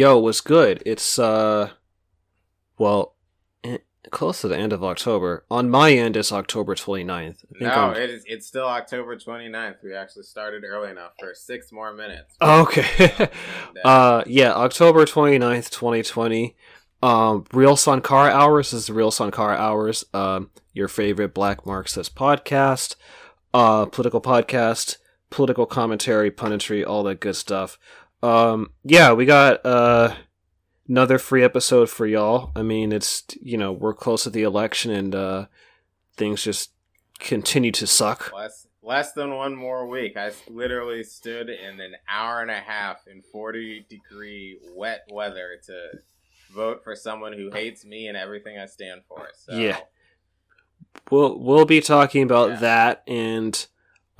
Yo, what's good? It's uh, well, eh, close to the end of October. On my end, it's October 29th. I think No, it is, it's still October 29th. We actually started early enough for six more minutes. Okay. And, uh, uh, yeah, October 29th, 2020. Um, Real Sankara Hours is the Real Sankara Hours. Um, your favorite Black Marxist podcast, uh, political podcast, political commentary, punditry, all that good stuff. Um, yeah, we got uh another free episode for y'all. I mean, it's you know we're close to the election and uh things just continue to suck. less less than one more week. i literally stood in an hour and a half in 40 degree wet weather to vote for someone who hates me and everything I stand for. So Yeah. We'll we'll be talking about Yeah. that and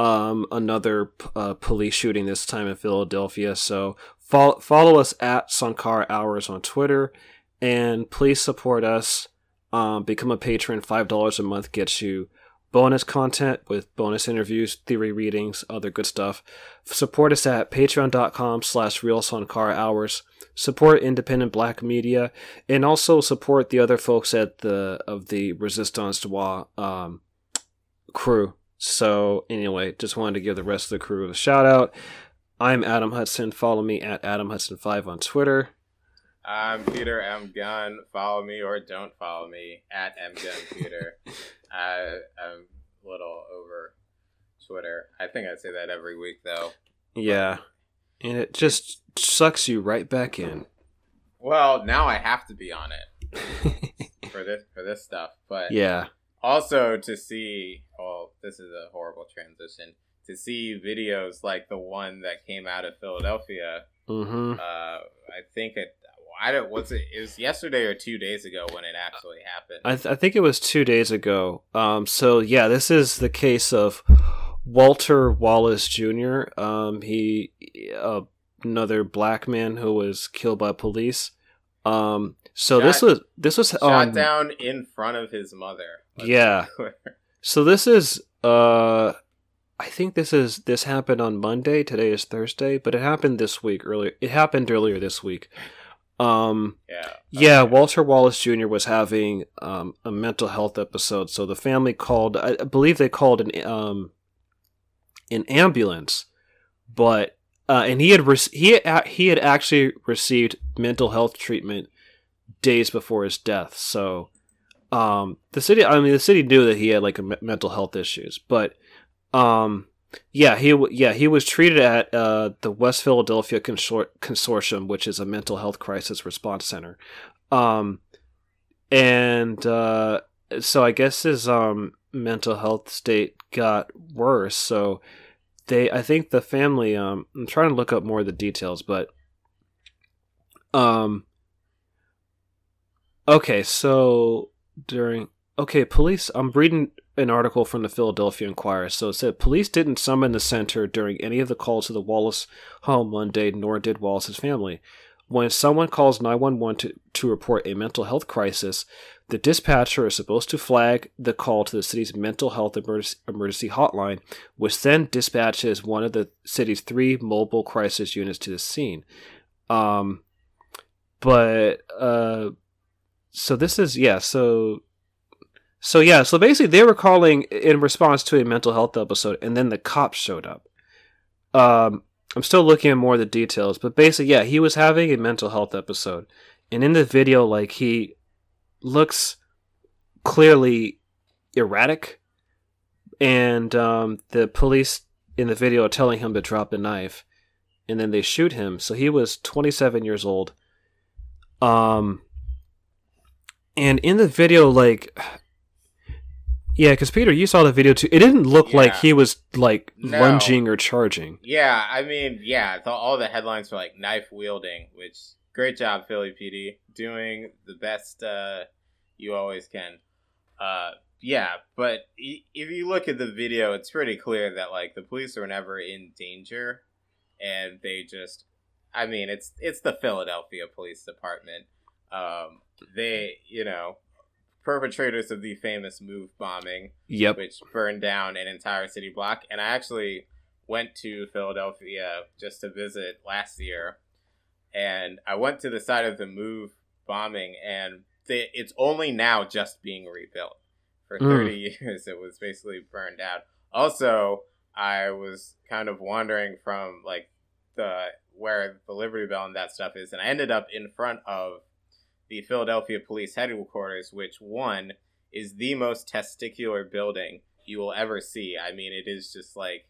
um another uh, police shooting this time in Philadelphia. So follow follow us at Sankara Hours on Twitter, and please support us. Um, become a patron. Five dollars a month gets you bonus content with bonus interviews, theory readings, other good stuff. Support us at patreon.com slash real Sankara Hours. Support independent black media and also support the other folks at the of the Resistance Droit um, crew. So anyway, just wanted to give the rest of the crew a shout out. I'm Adam Hudson. Follow me at Adam Hudson Five on Twitter. I'm Peter M. Gunn. Follow me or don't follow me at M Gunn Peter. I, I'm a little over Twitter. I think I say that every week though. Yeah, and it just sucks you right back in. Well, now I have to be on it for this for this stuff. But yeah, also to see well this is a horrible transition to see videos like the one that came out of philadelphia hmm uh i think it i don't what's it it was yesterday or two days ago when it actually happened I, th- I think it was two days ago. Um, so yeah, this is the case of Walter Wallace Jr. Um, he uh, another black man who was killed by police. Um, so this was this was shot on down in front of his mother Let's Yeah. So this is uh I think this is this happened on Monday. Today is Thursday, but it happened this week earlier. It happened earlier this week. Um yeah yeah, Walter Wallace Jr. was having um, a mental health episode, so the family called. I believe they called an um, an ambulance, but uh, and he had rec- he had, he had actually received mental health treatment days before his death. So um, the city, I mean, the city knew that he had like a me- mental health issues, but um, yeah, he yeah he was treated at uh, the West Philadelphia Consor- Consortium, which is a mental health crisis response center. Um, and uh, so I guess his um mental health state got worse. So they, I think the family. Um, I'm trying to look up more of the details, but um. Okay, so during okay, police. I'm reading an article from the Philadelphia Inquirer. So it said police didn't summon the center during any of the calls to the Wallace home Monday, nor did Wallace's family. When someone calls 911 to, to report a mental health crisis, the dispatcher is supposed to flag the call to the city's mental health emergency, emergency hotline, which then dispatches one of the city's three mobile crisis units to the scene. Um, but uh, so this is yeah. So so yeah. So basically, they were calling in response to a mental health episode, and then the cops showed up. Um, I'm still looking at more of the details, but basically, yeah, he was having a mental health episode, and in the video, like he looks clearly erratic, and um, the police in the video are telling him to drop the knife, and then they shoot him. So he was 27 years old. Um, and in the video, like. Yeah, because Peter, you saw the video too. It didn't look like he was like No. lunging or charging. yeah i mean yeah the, all the headlines were like knife wielding which great job philly pd doing the best uh you always can uh yeah but if you look at the video it's pretty clear that like the police were never in danger and they just i mean it's it's the philadelphia police department um they you know perpetrators of the famous move bombing, Yep. which burned down an entire city block. And I actually went to Philadelphia just to visit last year, and I went to the site of the move bombing, and they, it's only now just being rebuilt. For Mm. 30 years, it was basically burned out. Also, I was kind of wandering from like the where the Liberty Bell and that stuff is, and I ended up in front of the Philadelphia Police Headquarters, which one is the most testicular building you will ever see. I mean, it is just like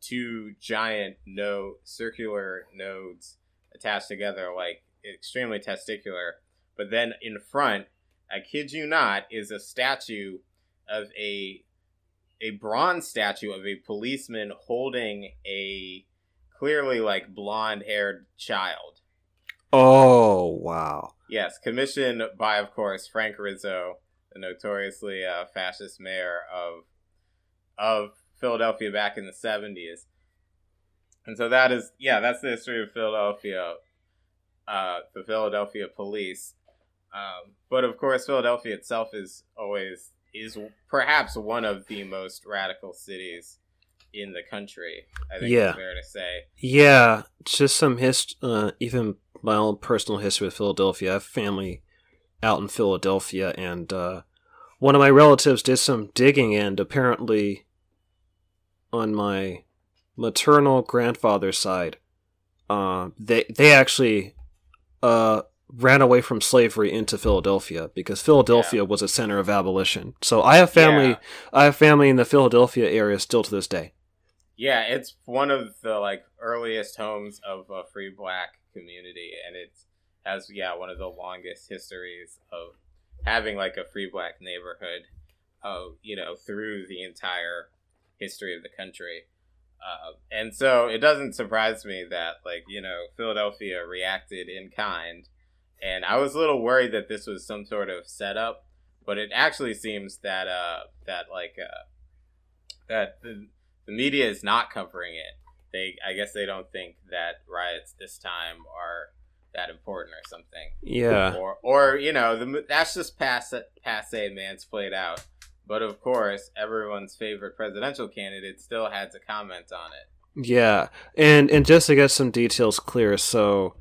two giant no circular nodes attached together, like extremely testicular. But then in front, I kid you not, is a statue of a a bronze statue of a policeman holding a clearly like blonde haired child. Oh wow. Yes, commissioned by, of course, Frank Rizzo, the notoriously uh, fascist mayor of of Philadelphia back in the seventies. And so that is, yeah, that's the history of Philadelphia, uh, the Philadelphia police. Um, but of course, Philadelphia itself is always is perhaps one of the most radical cities in the country. I think Yeah. it's fair to say. Yeah, just some hist. Uh, even my own personal history with Philadelphia. I have family out in Philadelphia, and uh, one of my relatives did some digging, and apparently, on my maternal grandfather's side, uh, they they actually uh, ran away from slavery into Philadelphia because Philadelphia was a center of abolition. So I have family. Yeah. I have family in the Philadelphia area still to this day. Yeah, it's one of the like earliest homes of a free black community, and it has yeah one of the longest histories of having like a free black neighborhood, uh, you know, through the entire history of the country. Uh, and so it doesn't surprise me that like you know Philadelphia reacted in kind, and I was a little worried that this was some sort of setup, but it actually seems that uh that like uh that the the media is not covering it. They, I guess, they don't think that riots this time are that important or something. Yeah. Or, or you know, the, that's just passe, passe man's played out. But of course, everyone's favorite presidential candidate still had to comment on it. Yeah, and and just to get some details clear, so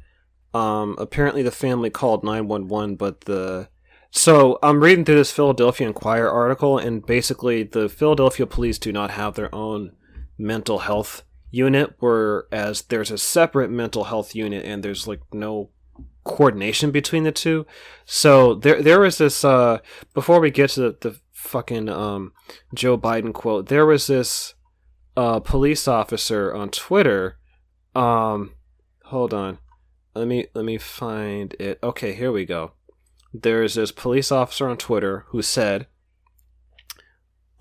um, apparently the family called nine one one, but the so I'm reading through this Philadelphia Inquirer article, and basically the Philadelphia police do not have their own mental health unit, whereas there's a separate mental health unit, and there's like no coordination between the two. So there there was this uh before we get to the, the fucking um Joe Biden quote, there was this uh police officer on Twitter. Um hold on. Let me let me find it. Okay, here we go. There's this police officer on Twitter who said,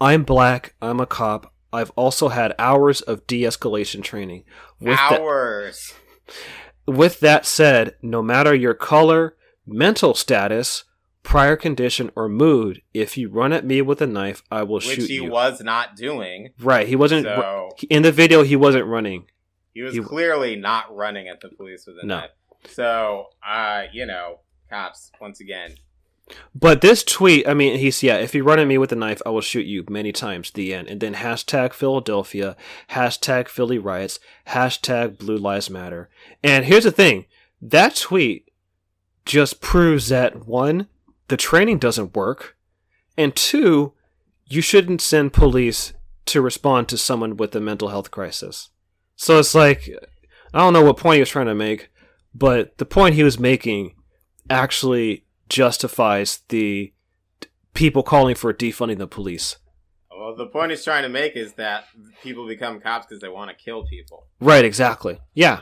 "I'm black, I'm a cop. I've also had hours of de-escalation training. With that- Hours. with that said, no matter your color, mental status, prior condition, or mood, if you run at me with a knife, I will which shoot you. Which he was not doing. right, he wasn't So in the video. He wasn't running. he was he- clearly not running at the police with a No. knife. So, uh, you know, cops once again. But this tweet, I mean, he's yeah. If you run at me with a knife, I will shoot you many times. The end, and then hashtag Philadelphia, hashtag Philly riots, hashtag Blue Lives Matter. And here's the thing: that tweet just proves that one, the training doesn't work, and two, you shouldn't send police to respond to someone with a mental health crisis. So it's like, I don't know what point he was trying to make, but the point he was making actually justifies the people calling for defunding the police. Well, the point he's trying to make is that people become cops because they want to kill people. Right, exactly. Yeah.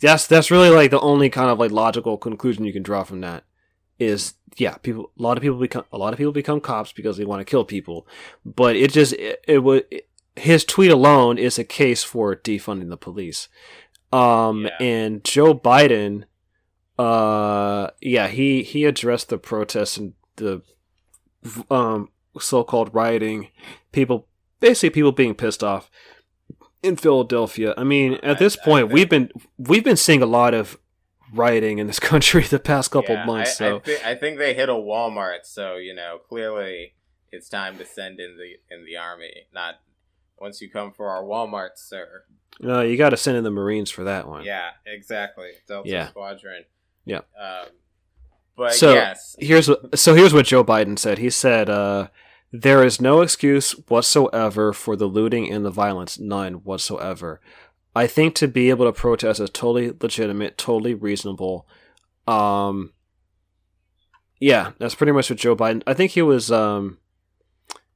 That's that's really like the only kind of like logical conclusion you can draw from that is yeah, people a lot of people become a lot of people become cops because they want to kill people. But it just it, it would his tweet alone is a case for defunding the police. Um Yeah. and Joe Biden uh yeah, he he addressed the protests and the um so-called rioting, people basically people being pissed off in Philadelphia. I mean, at this I- I point, think- we've been we've been seeing a lot of rioting in this country the past couple Yeah, months. I, so I, thi- I think they hit a Walmart, so you know clearly it's time to send in the in the army. Not once you come for our Walmart, sir. no, you got to send in the Marines for that one. Yeah, exactly. Delta Yeah. Squadron. Yeah. Um, but So, yes, Here's what, so here's what Joe Biden said. He said, uh, "There is no excuse whatsoever for the looting and the violence, none whatsoever. I think to be able to protest is totally legitimate, totally reasonable. Um, yeah, that's pretty much what Joe Biden. I think he was. Um,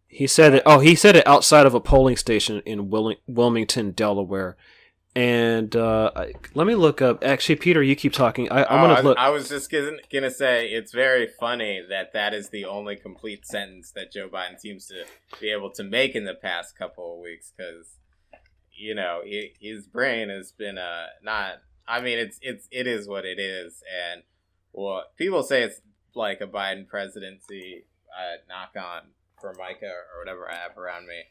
he said it. Oh, he said it outside of a polling station in Willing, Wilmington, Delaware. And uh, I, let me look up. Actually, Peter, you keep talking. I, I'm Oh, gonna look. I was just gonna, gonna say it's very funny that that is the only complete sentence that Joe Biden seems to be able to make in the past couple of weeks because you know he, his brain has been uh not. I mean, it's it's it is what it is, and well, people say it's like a Biden presidency. Uh, knock on Formica or whatever I have around me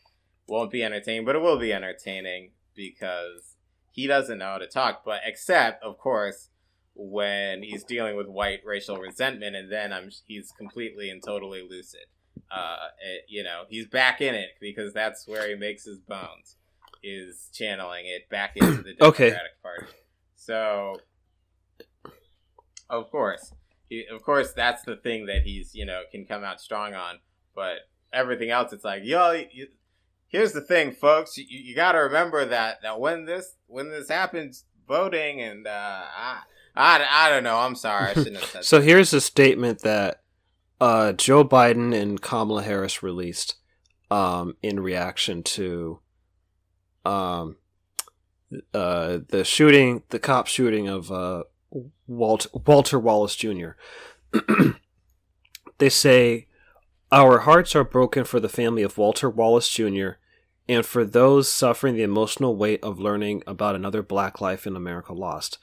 won't be entertaining, but it will be entertaining because he doesn't know how to talk. But except, of course, when he's dealing with white racial resentment, and then I'm he's completely and totally lucid. Uh, it- you know, he's back in it because that's where he makes his bones, is channeling it back into the Okay. Democratic Party. So, of course, he, of course, that's the thing that he's you know can come out strong on. But everything else, it's like yo. You, Here's the thing, folks. You, you got to remember that that when this when this happens, voting and uh, I, I I don't know. I'm sorry, I shouldn't have said. So here's a statement that uh, Joe Biden and Kamala Harris released um, in reaction to um, uh, the shooting, the cop shooting of uh, Walt, Walter Wallace Jr. they say, Our hearts are broken for the family of Walter Wallace Jr. and for those suffering the emotional weight of learning about another black life in America lost.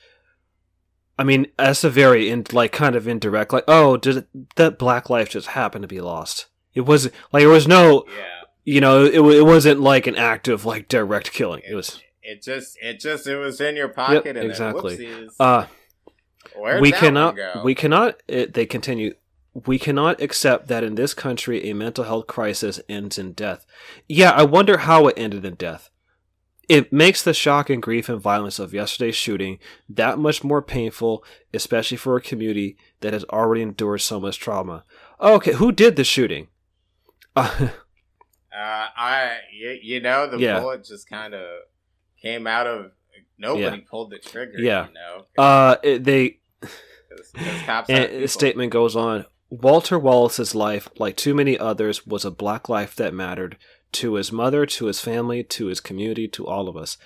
I mean, that's a very in, like kind of indirect. Like, oh, did it, that black life just happen to be lost? It was like there was no, yeah, you know, it, it wasn't like an act of like direct killing. It was. it just it just it was in your pocket. and exactly. whoopsies. Uh, Where'd we cannot. We cannot. They continue. We cannot accept that in this country a mental health crisis ends in death. Yeah, I wonder how it ended in death. It makes the shock and grief and violence of yesterday's shooting that much more painful, especially for a community that has already endured so much trauma. Okay, who did the shooting? Uh, Uh, I you, know the Yeah. bullet just kind of came out of nobody pulled the trigger. Yeah. you know. uh, it- they 'Cause- 'cause And the statement goes on Walter Wallace's life, like too many others, was a black life that mattered to his mother, to his family, to his community, to all of us.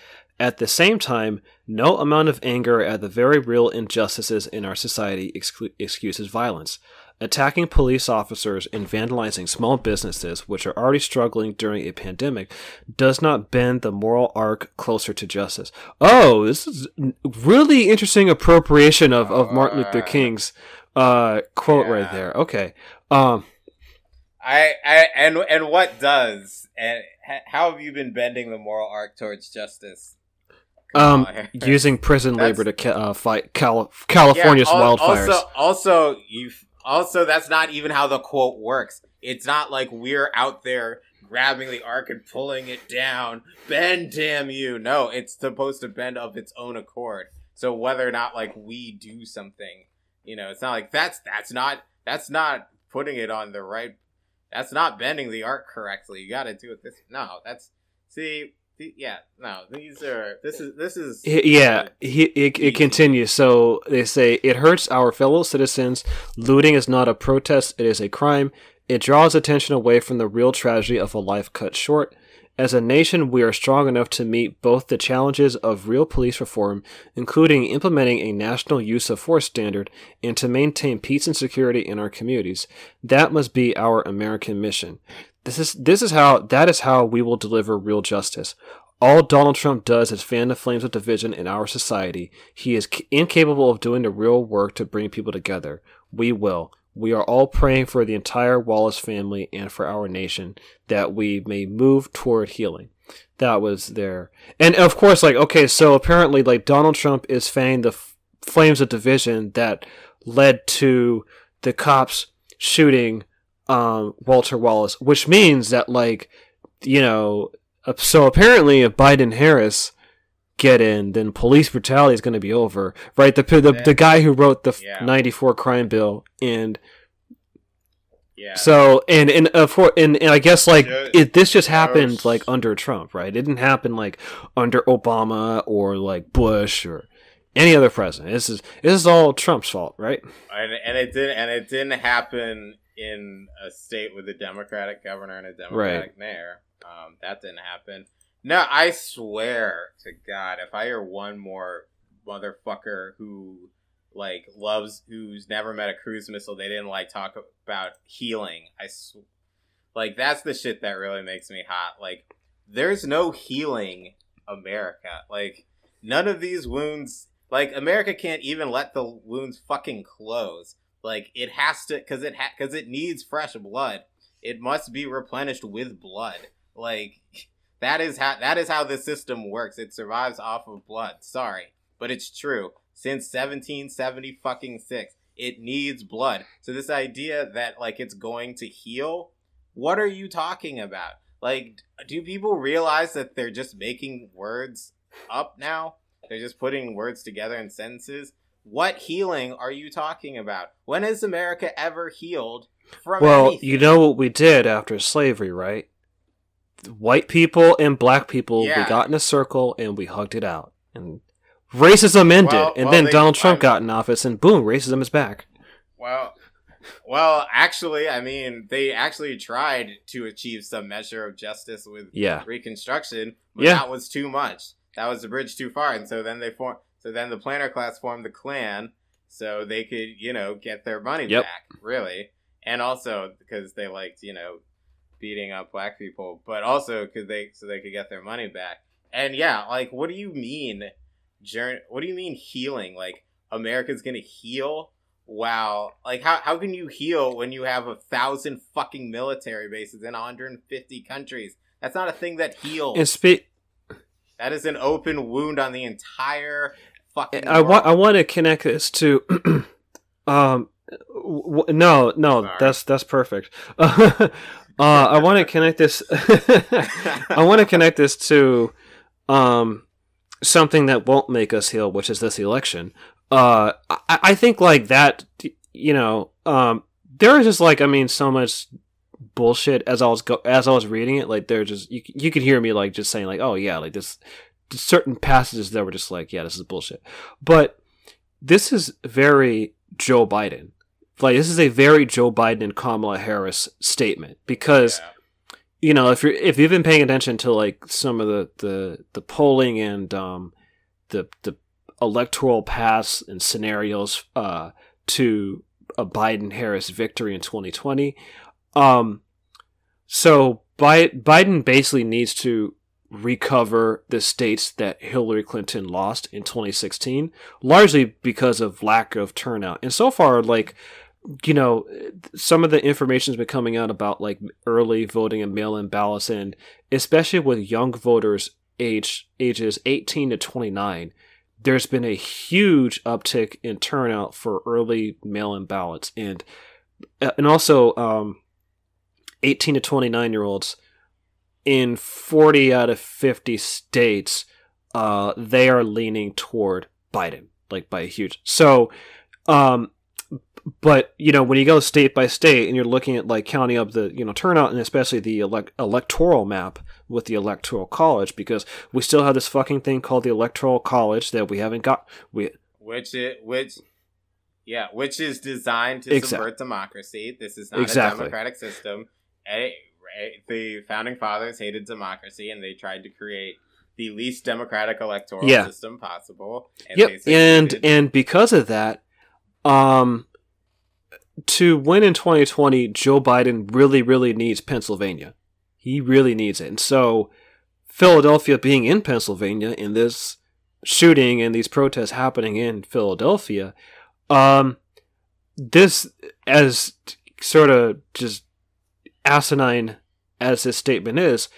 At the same time, no amount of anger at the very real injustices in our society exclu- excuses violence. Attacking police officers and vandalizing small businesses, which are already struggling during a pandemic, does not bend the moral arc closer to justice. Oh, this is really interesting appropriation of, of Martin Luther King's uh, quote yeah. right there. Okay. Um, I, I and and what does and how have you been bending the moral arc towards justice? um, using prison labor to ca- uh, fight Cal- California's al- wildfires. Also, also you also that's not even how the quote works. It's not like we're out there grabbing the arc and pulling it down. Bend, damn you! No, it's supposed to bend of its own accord. So whether or not like we do something, you know, it's not like that's that's not that's not putting it on the right. That's not bending the arc correctly. You got to do it this. No, that's see. Yeah, no. These are. This is. This is. Yeah, he, it, it continues. So they say it hurts our fellow citizens. Looting is not a protest, it is a crime. It draws attention away from the real tragedy of a life cut short. As a nation, we are strong enough to meet both the challenges of real police reform, including implementing a national use of force standard, and to maintain peace and security in our communities. That must be our American mission. This is this is how that is how we will deliver real justice. All Donald Trump does is fan the flames of division in our society. He is c- incapable of doing the real work to bring people together. We will. We are all praying for the entire Wallace family and for our nation that we may move toward healing. That was there. And of course, like, okay, so apparently, like, Donald Trump is fanning the f- flames of division that led to the cops shooting um, Walter Wallace, which means that like you know, so apparently if Biden Harris get in, then police brutality is going to be over, right? The the, the guy who wrote the yeah. '94 crime bill and. Yeah. So and and uh, for and, and I guess like it, this just happened like under Trump, right? It didn't happen like under Obama or like Bush or any other president. This is this is all Trump's fault, right? And, and it didn't and it didn't happen in a state with a Democratic governor and a Democratic right. mayor. Um, that didn't happen. No, I swear to God, if I hear one more motherfucker who like loves who's never met a cruise missile, they didn't like talk about healing. I sw- like that's the shit that really makes me hot. Like, there's no healing America. Like, none of these wounds like America can't even let the wounds fucking close. Like it has to cuz it ha- cuz it needs fresh blood. It must be replenished with blood. Like that is how that is how the system works. It survives off of blood. Sorry, but it's true. Since 1770 fucking 6, it needs blood. So this idea that like it's going to heal, what are you talking about? Like do people realize that they're just making words up now? They're just putting words together in sentences. What healing are you talking about? When has America ever healed from Well, anything? you know what we did after slavery, right? White people and black people, yeah. we got in a circle and we hugged it out. And racism ended. Well, and well, then Donald Trump got in office and boom, racism is back. Well, well, actually, I mean, they actually tried to achieve some measure of justice with yeah. Reconstruction, but yeah. that was too much that was the bridge too far, and so then they formed So then the planter class formed the Klan, so they could you know get their money yep. back, really, and also because they liked you know beating up black people, but also because they so they could get their money back. And yeah, like what do you mean, journey? What do you mean healing? Like America's gonna heal? Wow, like how how can you heal when you have a thousand fucking military bases in 150 countries? That's not a thing that heals. And spe- that is an open wound on the entire fucking. I want. I want to connect this to. um, w- no, no, Sorry. that's that's perfect. uh, I want to connect this. I want to connect this to, um, something that won't make us heal, which is this election. Uh, I, I think like that. You know, um, there is just like I mean, so much bullshit as I was go as I was reading it. Like they're just you you could hear me like just saying like oh yeah like this certain passages that were just like yeah this is bullshit. But this is very Joe Biden. Like this is a very Joe Biden and Kamala Harris statement because. Yeah. You know, if you're if you've been paying attention to like some of the the, the polling and um, the the electoral paths and scenarios uh, to a Biden Harris victory in 2020, um, so Biden basically needs to recover the states that Hillary Clinton lost in 2016, largely because of lack of turnout. And so far, like, you know, some of the information has been coming out about like early voting and mail-in ballots, and especially with young voters age ages 18 to 29, there's been a huge uptick in turnout for early mail-in ballots, and and also um, 18 to 29 year olds in 40 out of 50 states uh, they are leaning toward biden like by a huge so um but you know when you go state by state and you're looking at like counting up the you know turnout and especially the elect- electoral map with the electoral college because we still have this fucking thing called the electoral college that we haven't got we which it which yeah which is designed to exactly. subvert democracy this is not exactly. a democratic system the founding fathers hated democracy and they tried to create the least democratic electoral yeah. system possible. And yep, and and because of that, um, to win in 2020, Joe Biden really, really needs Pennsylvania. He really needs it, and so Philadelphia being in Pennsylvania in this shooting and these protests happening in Philadelphia, um, this as sort of just asinine as this statement is,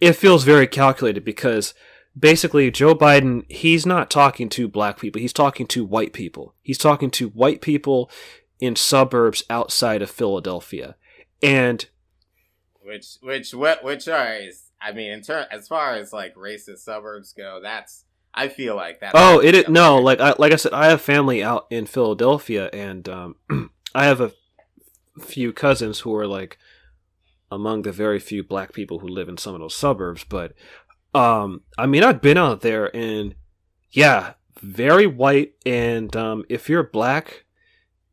it feels very calculated because basically Joe Biden, he's not talking to black people. He's talking to white people. He's talking to white people in suburbs outside of Philadelphia. And which which which are I mean in turn as far as like racist suburbs go, that's I feel like that. Oh, it is no, like I like I said, I have family out in Philadelphia, and um, I have a few cousins who are like among the very few black people who live in some of those suburbs. But um, I mean, I've been out there, and yeah, very white, and um, if you're black,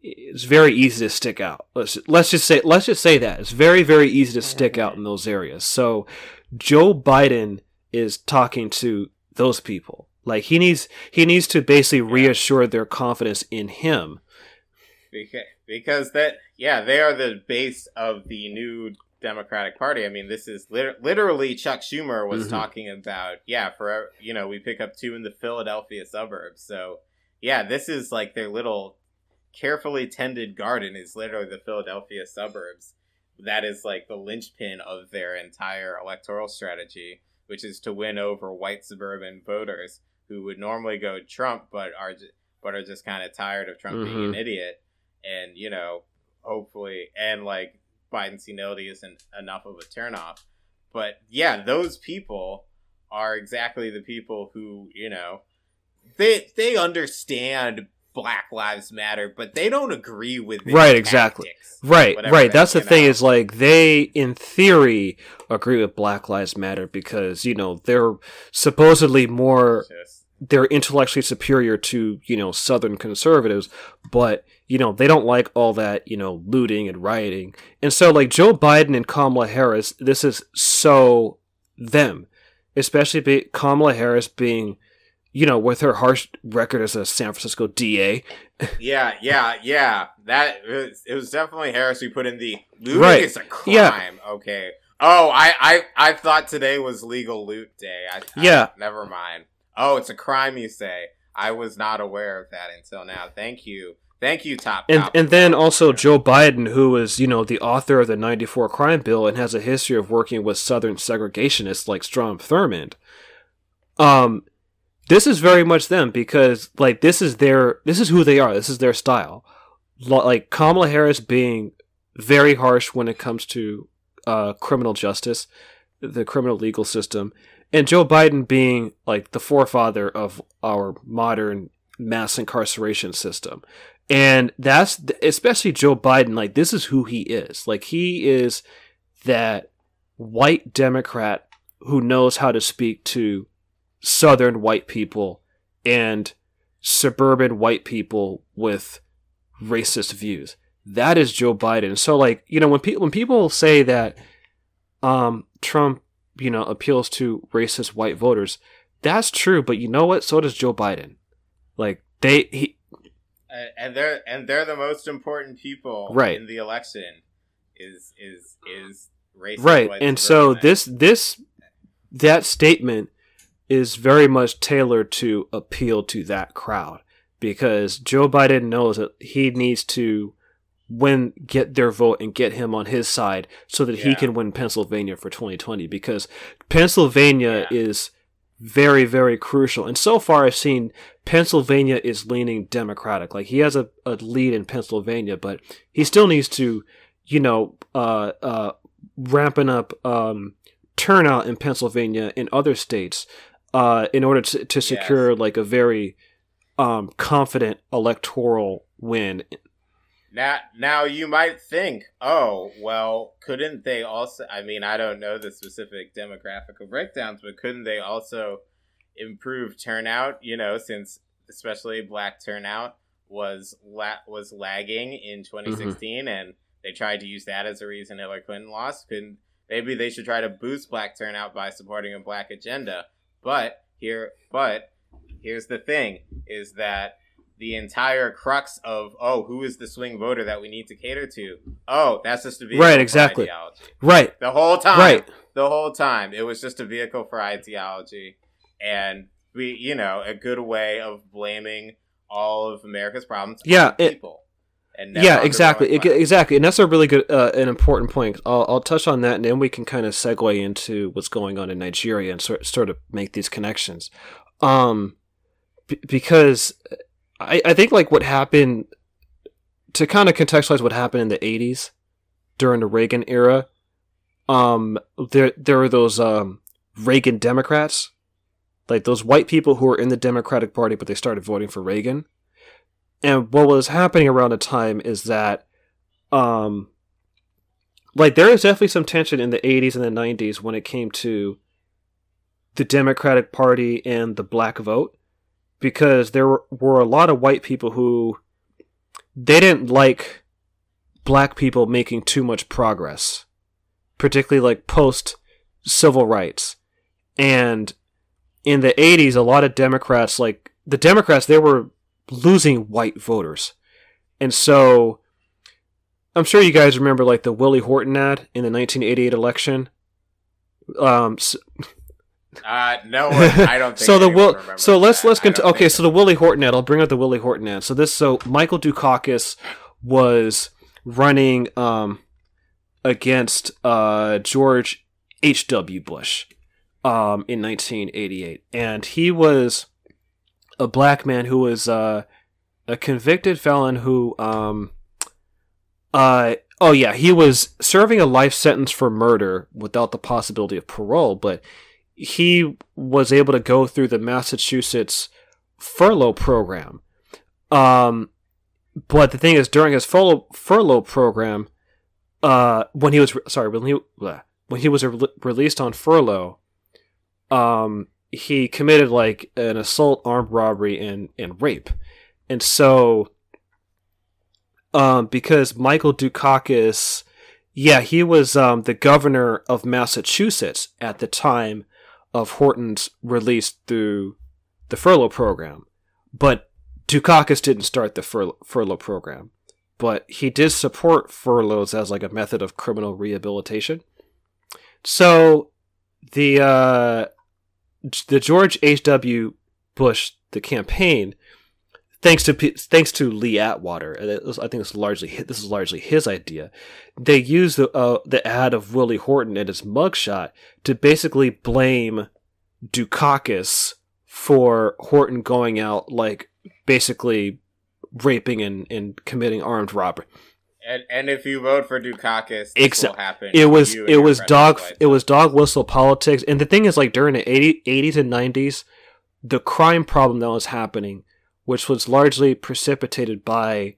it's very easy to stick out. Let's let's just say let's just say that it's very very easy to stick out in those areas. So Joe Biden is talking to those people. Like he needs he needs to basically reassure their confidence in him. Because, because that yeah, they are the base of the new Democratic Party. I mean, this is lit- literally Chuck Schumer was mm-hmm. talking about. Yeah, for you know, we pick up two in the Philadelphia suburbs. So yeah, this is like their little carefully tended garden is literally the Philadelphia suburbs. That is like the linchpin of their entire electoral strategy, which is to win over white suburban voters who would normally go Trump, but are but are just kind of tired of Trump mm-hmm. being an mm-hmm. idiot, and you know, hopefully, and like Biden senility isn't enough of a turnoff. But yeah, those people are exactly the people who you know they they understand Black Lives Matter, but they don't agree with right exactly right right. That's the thing is like they in theory agree with Black Lives Matter because you know they're supposedly more. Just they're intellectually superior to you know southern conservatives but you know they don't like all that you know looting and rioting. And so like joe biden and kamala harris this is so them especially be kamala harris being you know with her harsh record as a san francisco da yeah yeah yeah. That it was, it was definitely harris who put in the looting right. is a crime. Yeah. okay. Oh I, I i thought today was legal loot day. I, yeah. I, never mind Oh, it's a crime, you say? I was not aware of that until now. Thank you. Thank you, Top. And and then also Joe Biden, who is you know the author of the '94 crime bill and has a history of working with Southern segregationists like Strom Thurmond. Um, this is very much them because like this is their this is who they are. This is their style. Like Kamala Harris being very harsh when it comes to uh, criminal justice, the criminal legal system, and Joe Biden being like the forefather of our modern mass incarceration system. And that's especially Joe Biden, like, this is who he is. Like, he is that white Democrat who knows how to speak to Southern white people and suburban white people with racist views. That is Joe Biden. So, like, you know, when, pe- when people say that um, Trump you know, appeals to racist white voters. That's true, but you know what? So does Joe Biden. Like they he and they're and they're the most important people right. in the election is is is racist right and so this this that statement is very much tailored to appeal to that crowd because Joe Biden knows that he needs to win get their vote and get him on his side so that yeah. he can win Pennsylvania for 2020 because Pennsylvania yeah. is very very crucial and so far I've seen Pennsylvania is leaning democratic like he has a, a lead in Pennsylvania but he still needs to you know uh uh ramping up um turnout in Pennsylvania in other states uh in order to, to secure yes. like a very um confident electoral win now, now you might think, oh, well, couldn't they also? I mean, I don't know the specific demographic breakdowns, but couldn't they also improve turnout? You know, since especially black turnout was la- was lagging in 2016, mm-hmm. and they tried to use that as a reason Hillary Clinton lost. Couldn't maybe they should try to boost black turnout by supporting a black agenda? But here, but here's the thing: is that the entire crux of oh who is the swing voter that we need to cater to? Oh that's just a vehicle right exactly. right. The whole time. Right. The whole time. It was just a vehicle for ideology. And we you know a good way of blaming all of america's problems yeah people And yeah, exactly, It- exactly, and that's a really good, uh, an important point. I'll, I'll touch on that, and then we can kind of segue into what's going on in Nigeria and sort sort of make these connections. Um, b- because I, I think like what happened to kind of contextualize what happened in the '80s during the Reagan era. Um, there there were those um Reagan Democrats, like those white people who were in the Democratic Party, but they started voting for Reagan. And what was happening around the time is that, um, like there is definitely some tension in the 80s and the 90s when it came to the Democratic Party and the black vote, because there were, a lot of white people who they didn't like black people making too much progress, particularly like post civil rights. And in the 80s, a lot of Democrats, like the Democrats, they were losing white voters. And so I'm sure you guys remember like the Willie Horton ad in the 1988 election. Um s- Uh, no. I don't think. so the Will so let's that. let's I cont- okay so the Willie Horton ad I'll bring up the Willie Horton ad so this so Michael Dukakis was running um against uh George H.W. Bush um in 1988 and he was a black man who was uh a convicted felon who um uh oh yeah he was serving a life sentence for murder without the possibility of parole but he was able to go through the Massachusetts furlough program. Um, but the thing is, during his furlough, furlough program, uh, when he was re- sorry, when he bleh, when he was re- released on furlough, um, he committed like an assault, armed robbery, and and rape, and so, um, because Michael Dukakis, yeah, he was um the governor of Massachusetts at the time of Horton's release through the furlough program. But Dukakis didn't start the fur- furlough program, but he did support furloughs as like a method of criminal rehabilitation. So the uh, the George H. W. Bush the campaign, thanks to thanks to Lee Atwater, was, I think it's largely this is largely his idea. They used the uh, the ad of Willie Horton and his mugshot to basically blame Dukakis for Horton going out like basically raping and, and committing armed robbery. And, and if you vote for Dukakis, this Exa- will happen. It was it was dog it was dog whistle politics. And the thing is like during the 80, 80s and 90s, the crime problem that was happening, which was largely precipitated by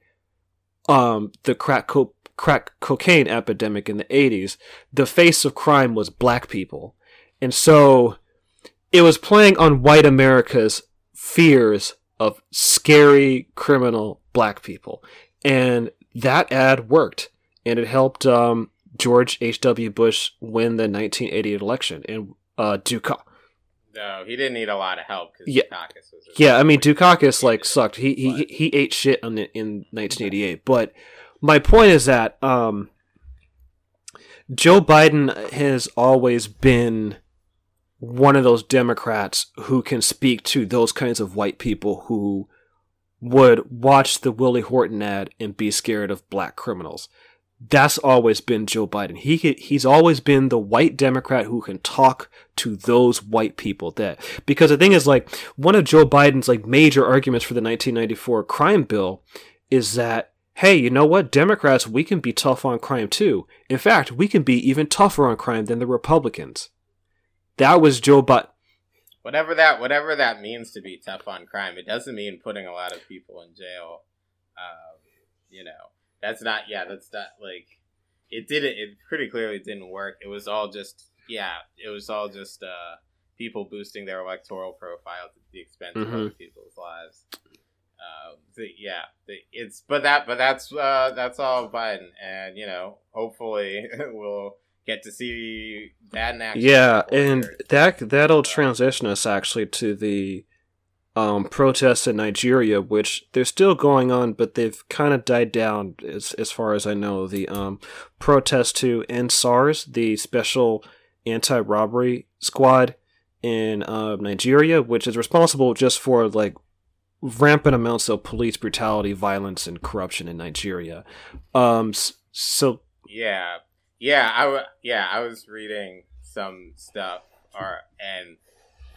um the crack co- crack cocaine epidemic in the 80s, the face of crime was black people. And so it was playing on white America's fears of scary criminal black people. And that ad worked. And it helped um, George H.W. Bush win the 1988 election. And uh, Duka- No, he didn't need a lot of help because Yeah. Dukakis was. yeah, I mean Dukakis like sucked. He he he- ate shit in 1988. But my point is that um, Joe Biden has always been one of those Democrats who can speak to those kinds of white people who would watch the Willie Horton ad and be scared of black criminals. That's always been Joe Biden. He he's always been the white Democrat who can talk to those white people. That because the thing is like one of Joe Biden's like major arguments for the 1994 crime bill is that hey, you know what? Democrats we can be tough on crime too. In fact, we can be even tougher on crime than the Republicans. That was Joe Biden. whatever that whatever that means to be tough on crime. It doesn't mean putting a lot of people in jail. Um, you know, that's not. Yeah, that's not like it didn't. It pretty clearly didn't work. It was all just. Yeah, it was all just uh, people boosting their electoral profiles at the expense of Mhm. other people's lives. Um, the, yeah, the, it's but that but that's uh, that's all Biden, and you know, hopefully we'll get to see that in action. Yeah, and that that'll transition us actually to the um, protests in Nigeria, which they're still going on, but they've kind of died down as as far as I know. The um, protest to end SARS, the special anti-robbery squad in uh, Nigeria, which is responsible just for like rampant amounts of police brutality, violence, and corruption in Nigeria. Um, so yeah, yeah, I w- yeah, I was reading some stuff, or and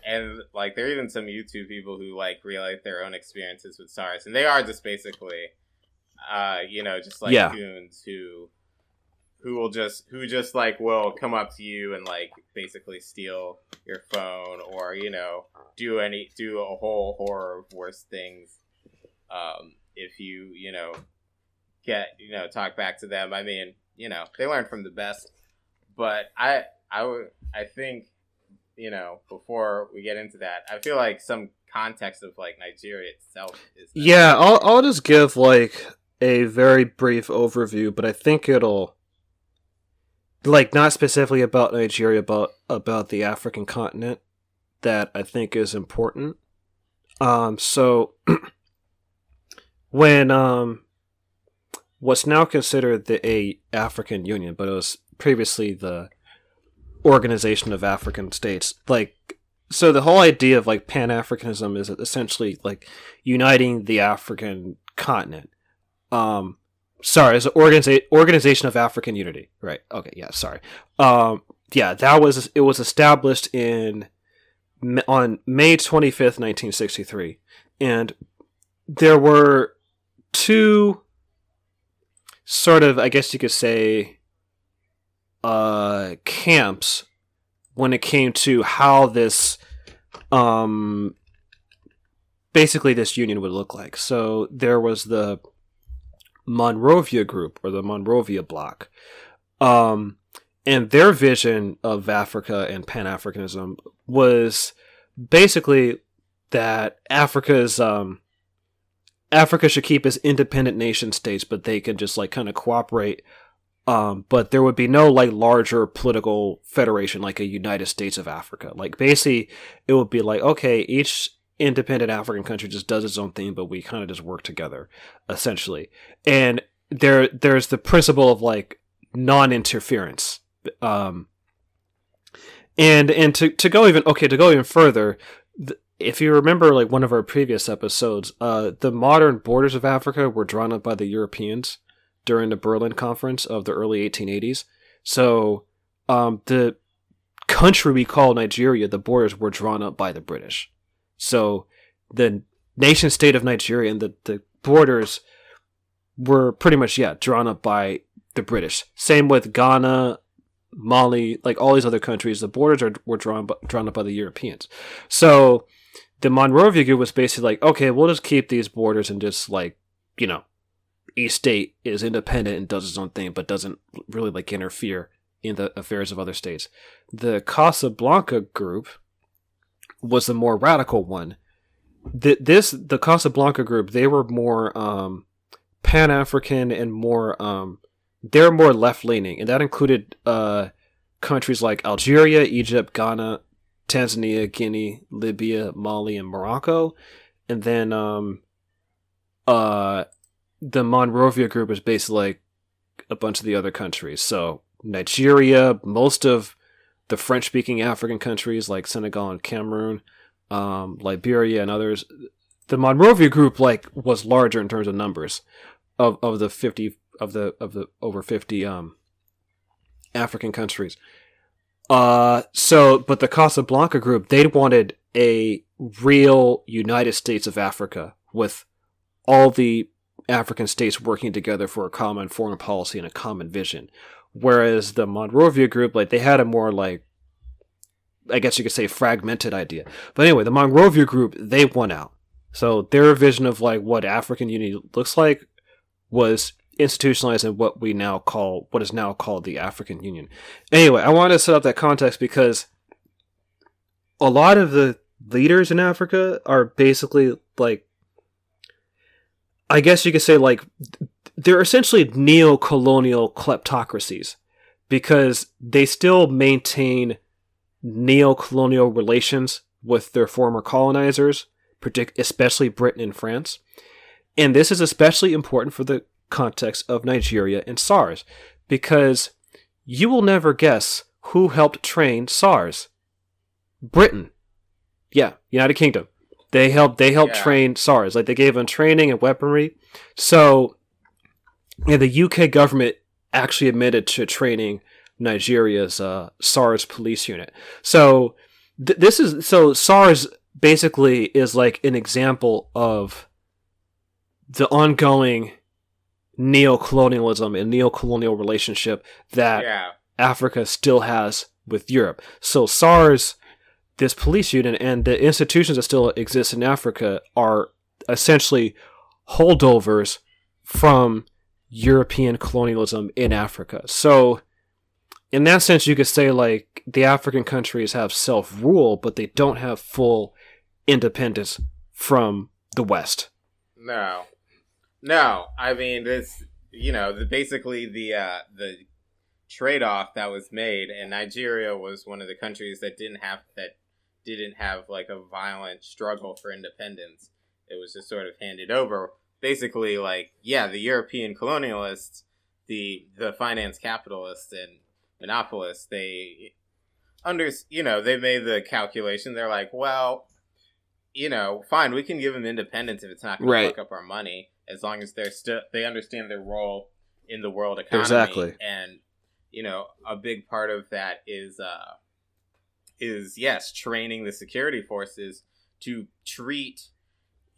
and like there are even some YouTube people who like relate their own experiences with SARS, and they are just basically, uh, you know, just like Yeah. goons who who will just who just like will come up to you and like basically steal your phone or you know do any do a whole horror of worse things um if you you know get you know talk back to them i mean you know they learn from the best but i i would i think you know before we get into that i feel like some context of like nigeria itself is Yeah, I'll I'll just give like a very brief overview, but I think it'll like not specifically about Nigeria, but about the African continent that I think is important. Um so when um what's now considered the a African Union, but it was previously the Organization of African States, like so the whole idea of like Pan Africanism is essentially like uniting the African continent. Um, sorry, it's an organiza- organization of African unity. Right. Okay. Yeah. Sorry. Um, yeah, that was it was established in on May twenty fifth, nineteen sixty three, and there were two sort of, I guess you could say, uh, camps when it came to how this um basically this union would look like. So there was the Monrovia group or the Monrovia bloc. Um and their vision of Africa and Pan-Africanism was basically that Africa's um Africa should keep as independent nation states, but they can just like kind of cooperate um, but there would be no like larger political federation like a United States of Africa. Like basically, it would be like okay, each independent African country just does its own thing, but we kind of just work together, essentially. And there, there's the principle of like non-interference. Um, and and to to go even okay to go even further. th- if you remember, like one of our previous episodes, uh, the modern borders of Africa were drawn up by the Europeans during the Berlin Conference of the early 1880s. So um, the country we call Nigeria, the borders were drawn up by the British. So the nation state of Nigeria and the, the borders were pretty much, yeah, drawn up by the British. Same with Ghana, Mali, like all these other countries, the borders are, were drawn, drawn up by the Europeans. So the Monrovia group was basically like, okay, we'll just keep these borders and just like, you know, each state is independent and does its own thing, but doesn't really like interfere in the affairs of other states. The Casablanca group was the more radical one. Th- this the Casablanca group they were more um, Pan African and more um, they're more left leaning, and that included uh, countries like Algeria, Egypt, Ghana, Tanzania, Guinea, Libya, Mali, and Morocco, and then um, uh, the Monrovia group is basically like a bunch of the other countries. So Nigeria, most of the French-speaking African countries like Senegal and Cameroon, um, Liberia, and others. The Monrovia group like was larger in terms of numbers of, of the fifty of the of the over fifty um, African countries. Uh, so, but the Casablanca group, they wanted a real United States of Africa with all the African states working together for a common foreign policy and a common vision. Whereas the Monrovia group, like they had a more like, I guess you could say fragmented idea. But anyway, the Monrovia group, they won out. So their vision of like what African unity looks like was institutionalized in what we now call what is now called the African Union. Anyway, I wanted to set up that context because a lot of the leaders in Africa are basically like I guess you could say like they're essentially neo-colonial kleptocracies because they still maintain neo-colonial relations with their former colonizers, especially Britain and France. And this is especially important for the context of Nigeria and SARS because you will never guess who helped train SARS. Britain. Yeah, United Kingdom. They helped. They helped Yeah. train SARS. Like they gave them training and weaponry. So, yeah, the UK government actually admitted to training Nigeria's uh, SARS police unit. So th- this is so SARS basically is like an example of the ongoing neo-colonialism and neo-colonial relationship that yeah, Africa still has with Europe. So SARS, this police unit, and the institutions that still exist in Africa are essentially holdovers from European colonialism in Africa. So, in that sense, you could say like the African countries have self rule, but they don't have full independence from the West. no, no. I mean, this, you know, the basically the uh, the trade off that was made, and Nigeria was one of the countries that didn't have that didn't have like a violent struggle for independence. It was just sort of handed over. Basically, like yeah, the European colonialists, the the finance capitalists and monopolists, they under you know they made the calculation. They're like, well, you know, fine, we can give them independence if it's not going Right. to fuck up our money, as long as they're still they understand their role in the world economy. Exactly. And you know, a big part of that is uh is yes, training the security forces to treat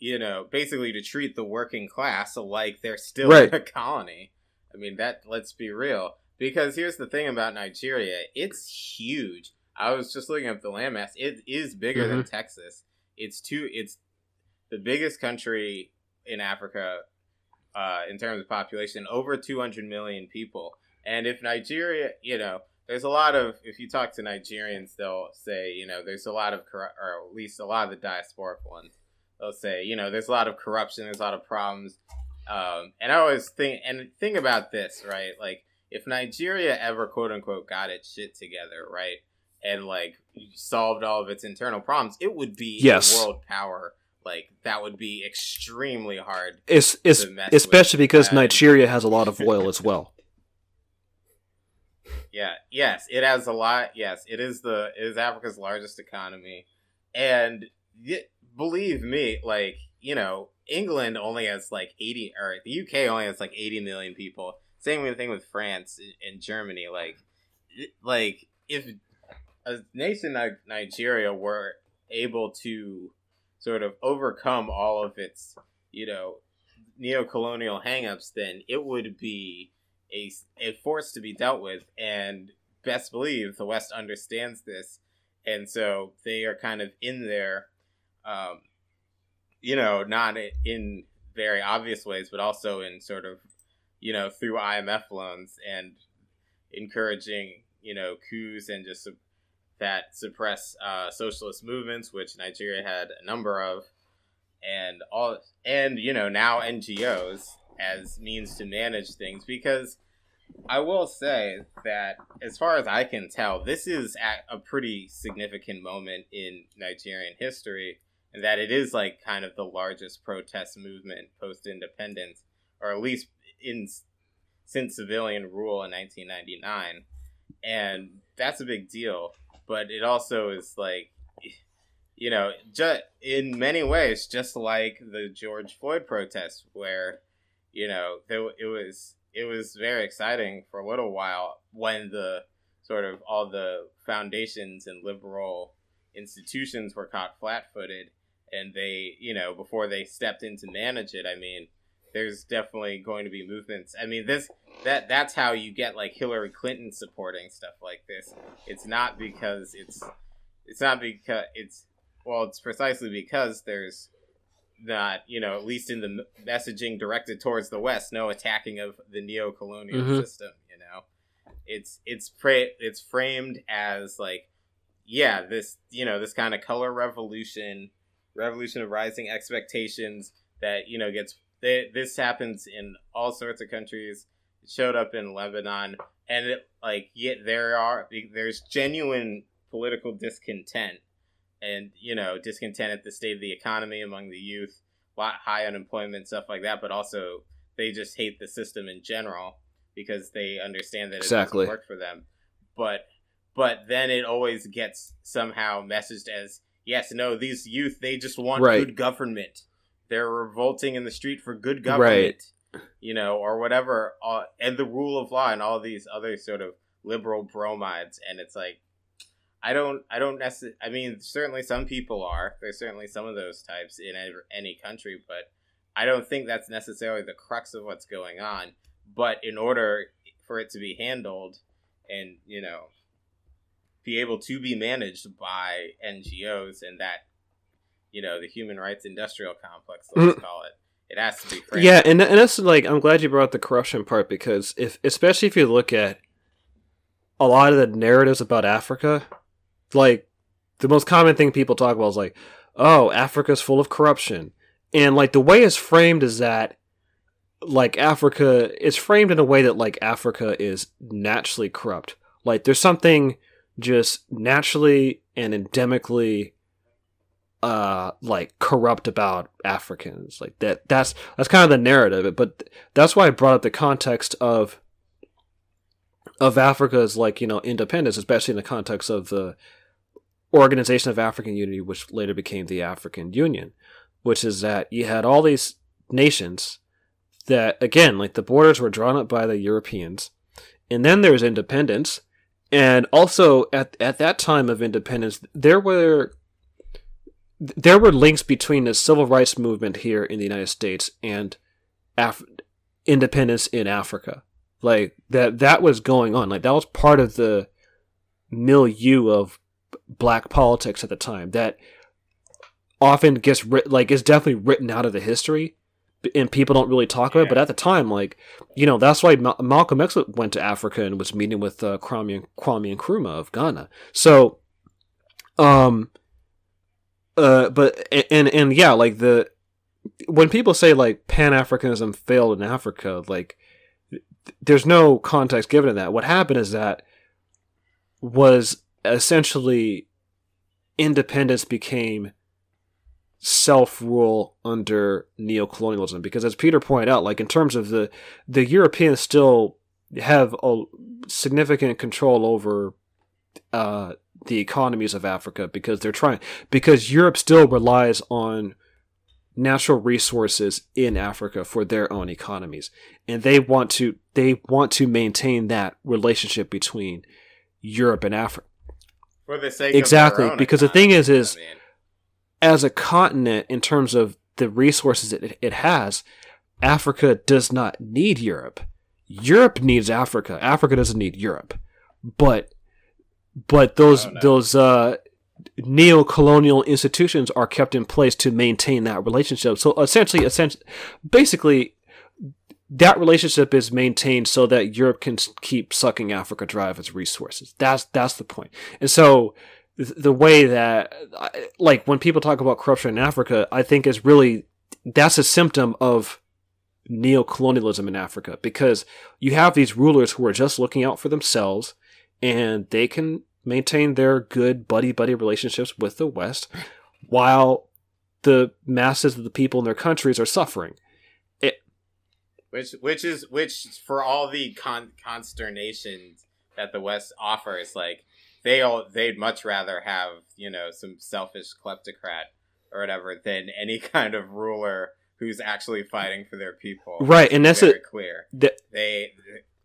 you know, basically to treat the working class like they're still Right. in a colony. I mean, that let's be real. Because here's the thing about Nigeria, it's huge. I was just looking up the landmass. It is bigger than Texas. It's two it's the biggest country in Africa uh, in terms of population, over 200 million people. And if Nigeria, you know, there's a lot of, if you talk to Nigerians, they'll say, you know, there's a lot of, corru- or at least a lot of the diasporic ones, they'll say, you know, there's a lot of corruption, there's a lot of problems. Um, and I always think, and think about this, right? Like, if Nigeria ever, quote unquote, got its shit together, right? And like solved all of its internal problems, it would be Yes. a world power. Like, that would be extremely hard It's, it's to mess especially because And- Nigeria has a lot of oil as well. Yeah. Yes, it has a lot. Yes, it is the it is Africa's largest economy, and believe me, like you know, England only has like eighty, or the UK only has like eighty million people. Same thing with France and Germany. Like, like if a nation like Nigeria were able to sort of overcome all of its, you know, neo-colonial hangups, then it would be a, a force to be dealt with. And best believe the West understands this, and so they are kind of in there, um, you know, not in very obvious ways, but also in sort of, you know, through IMF loans and encouraging, you know, coups and just that suppress uh, socialist movements, which Nigeria had a number of, and all, and you know, now NGOs as means to manage things because I will say that as far as I can tell, this is at a pretty significant moment in Nigerian history, and that it is like kind of the largest protest movement post independence, or at least in since civilian rule in 1999, and that's a big deal. But it also is like, you know, just in many ways, just like the George Floyd protests, where you know there, it was it was very exciting for a little while when the sort of all the foundations and liberal institutions were caught flat-footed and they you know before they stepped in to manage it i mean there's definitely going to be movements. I mean this that that's how you get like hillary clinton supporting stuff like this. It's not because it's it's not because it's well it's precisely because there's not you know at least in the messaging directed towards the west no attacking of the neo-colonial Mhm. system you know it's it's pra- it's framed as like yeah this you know this kind of color revolution revolution of rising expectations that you know gets they, this happens in all sorts of countries it showed up in lebanon and it like yet there are there's genuine political discontent and you know discontent at the state of the economy among the youth lot high unemployment stuff like that but also they just hate the system in general because they understand that it Exactly. doesn't work for them but but then it always gets somehow messaged as yes, no, these youth they just want Right. good government. They're revolting in the street for good government, right. you know, or whatever, uh, and the rule of law and all these other sort of liberal bromides. And it's like, I don't, I don't necessarily. I mean, certainly some people are. There's certainly some of those types in any country, but I don't think that's necessarily the crux of what's going on. But in order for it to be handled, and you know, be able to be managed by NGOs and that, you know, the human rights industrial complex, let's mm. call it, it has to be. framed. Yeah, and and that's like I'm glad you brought the corruption part because if especially if you look at a lot of the narratives about Africa, like the most common thing people talk about is like, oh, Africa's full of corruption. And like the way it's framed is that like Africa it's framed in a way that like Africa is naturally corrupt. Like there's something just naturally and endemically uh like corrupt about Africans. Like that that's that's kind of the narrative. But that's why I brought up the context of of Africa's like, you know, independence, especially in the context of the Organization of African Unity, which later became the African Union, which is that you had all these nations that again, like the borders were drawn up by the Europeans, and then there's independence, and also at at that time of independence, there were there were links between the civil rights movement here in the United States and Af- independence in Africa. Like that that was going on. Like that was part of the milieu of black politics at the time that often gets writ- like is definitely written out of the history and people don't really talk about it. But at the time like you know that's why Ma- Malcolm X went to Africa and was meeting with uh, Kwame and Kwame Nkrumah of Ghana. So um uh but and and yeah like the when people say like pan-africanism failed in Africa like th- there's no context given to that. What happened is that was essentially independence became self-rule under neocolonialism. Because as peter pointed out like in terms of the the europeans still have a significant control over uh the economies of africa because they're trying because europe still relies on natural resources in africa for their own economies. And they want to they want to maintain that relationship between europe and africa for the sake Exactly, of their own because the thing is- is- I mean. as a continent in terms of the resources it, it has, Africa does not need Europe. Europe needs Africa. Africa doesn't need Europe. But but those Oh, those uh neo-colonial institutions are kept in place to maintain that relationship. So essentially essentially basically that relationship is maintained so that Europe can keep sucking Africa dry of its resources. That's that's the point. And so the way that like when people talk about corruption in Africa, I think is really that's a symptom of neo-colonialism in Africa because you have these rulers who are just looking out for themselves and they can maintain their good buddy buddy relationships with the West while the masses of the people in their countries are suffering. Which which is which for all the con- consternation that the West offers, like they all they'd much rather have you know some selfish kleptocrat or whatever than any kind of ruler who's actually fighting for their people. Right, and that's very it. clear. The- They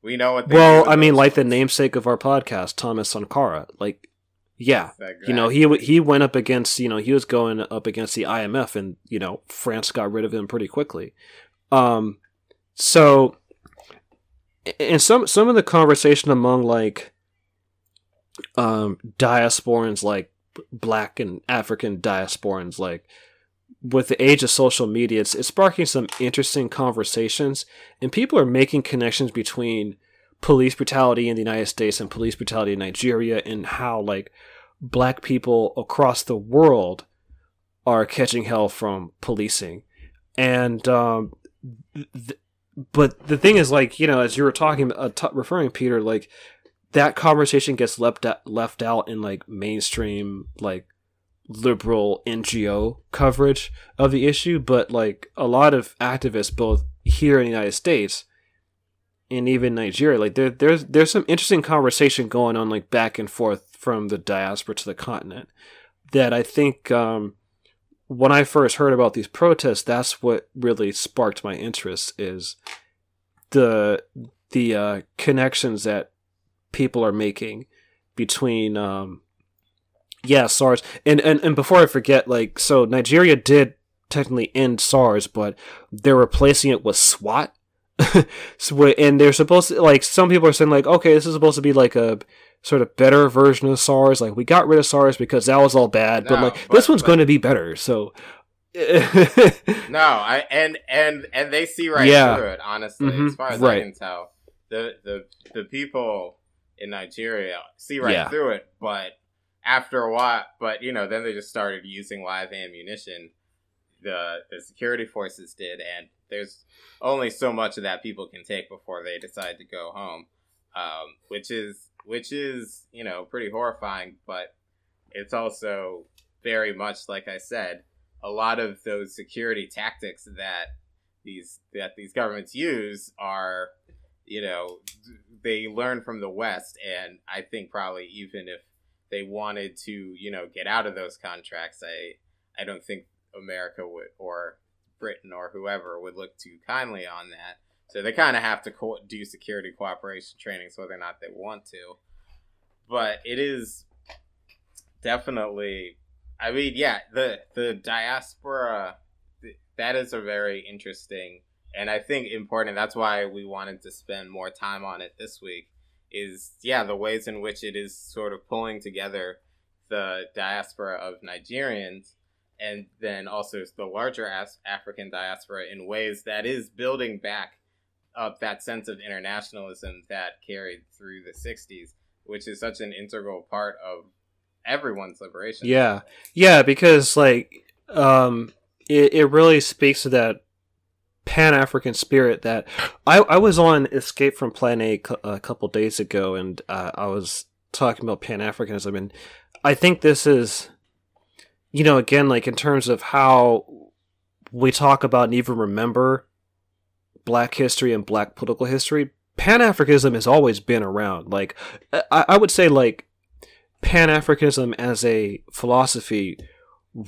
we know what. They well, I mean, like the namesake of our podcast, Thomas Sankara. Like, yeah, Exactly. you know, he he went up against, you know, he was going up against the IMF, and you know, France got rid of him pretty quickly. Um, so, and some some of the conversation among like, um, diasporans, like black and African diasporans, like with the age of social media, it's, it's sparking some interesting conversations, and people are making connections between police brutality in the United States and police brutality in Nigeria, and how like black people across the world are catching hell from policing, and um, th- but the thing is, like you know, as you were talking, uh, t- referring Peter, like that conversation gets left out, left out in like mainstream like liberal NGO coverage of the issue, but like a lot of activists, both here in the United States and even Nigeria, like there, there's there's some interesting conversation going on like back and forth from the diaspora to the continent that I think um, when I first heard about these protests, that's what really sparked my interest is the the uh, connections that people are making between um, yeah SARS and, and and before I forget, like so Nigeria did technically end SARS, but they're replacing it with SWAT. so, and they're supposed to like some people are saying like okay this is supposed to be like a sort of better version of SARS. Like we got rid of SARS because that was all bad, no, but like but, this one's going to be better. So no, I and and and they see right yeah. through it. Honestly, mm-hmm. as far as right. I can tell, the the the people in Nigeria see right yeah. through it. But after a while, but you know, then they just started using live ammunition. The the security forces did, and there's only so much of that people can take before they decide to go home, um, which is which is you know pretty horrifying. But it's also very much like I said a lot of those security tactics that these that these governments use are you know they learn from the west and i think probably even if they wanted to you know get out of those contracts i i don't think america would or britain or whoever would look too kindly on that so they kind of have to co- do security cooperation trainings whether or not they want to but it is definitely I mean, yeah, the the diaspora that is a very interesting and I think important. That's why we wanted to spend more time on it this week. Is yeah, the ways in which it is sort of pulling together the diaspora of Nigerians and then also the larger African diaspora in ways that is building back up that sense of internationalism that carried through the 60s, which is such an integral part of everyone's liberation. Yeah, yeah, because like um, it it really speaks to that Pan African spirit that I I was on Escape from Plan A a couple days ago, and uh, I was talking about Pan Africanism, and I think this is, you know, again, like in terms of how we talk about and even remember Black history and Black political history. Pan Africanism has always been around. Like, I, I would say, like Pan Africanism as a philosophy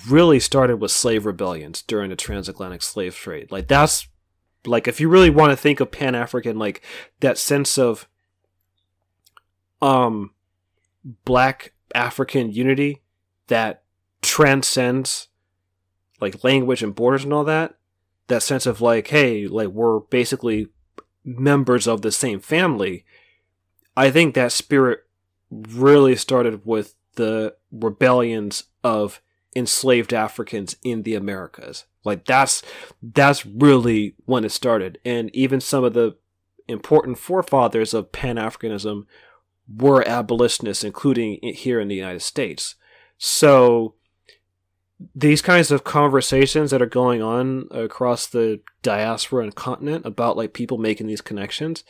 really started with slave rebellions during the transatlantic slave trade. Like that's like if you really want to think of Pan African, like that sense of um black African unity that transcends like language and borders and all that. That sense of like, hey, like we're basically members of the same family. I think that spirit really started with the rebellions of enslaved Africans in the Americas. Like that's that's really when it started. And even some of the important forefathers of Pan Africanism were abolitionists, including here in the United States. So these kinds of conversations that are going on across the diaspora and continent about like people making these connections,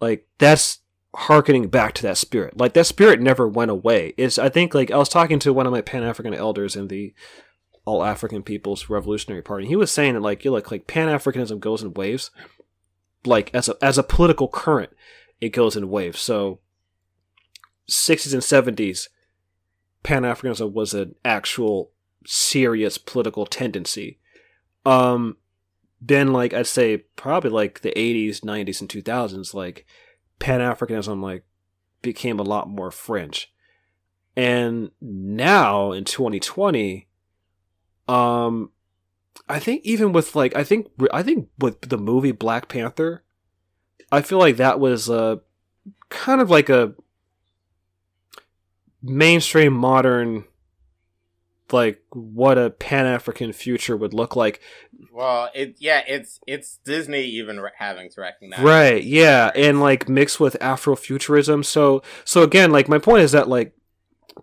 like that's harkening back to that spirit. Like that spirit never went away. Is I think like I was talking to one of my Pan African elders in the All African People's Revolutionary Party. He was saying that like you like like Pan Africanism goes in waves. Like as a as a political current, it goes in waves. So 60s and 70s, Pan Africanism was an actual serious political tendency. Um, then like I'd say probably like the 80s, 90s, and 2000s, like Pan Africanism like became a lot more French. And now in 2020, um, I think even with like I think I think with the movie Black Panther, I feel like that was a kind of like a mainstream modern like what a Pan African future would look like. Well, it yeah, it's it's Disney even re- having to recognize. Right. Yeah, and like mixed with Afrofuturism. So so again, like my point is that like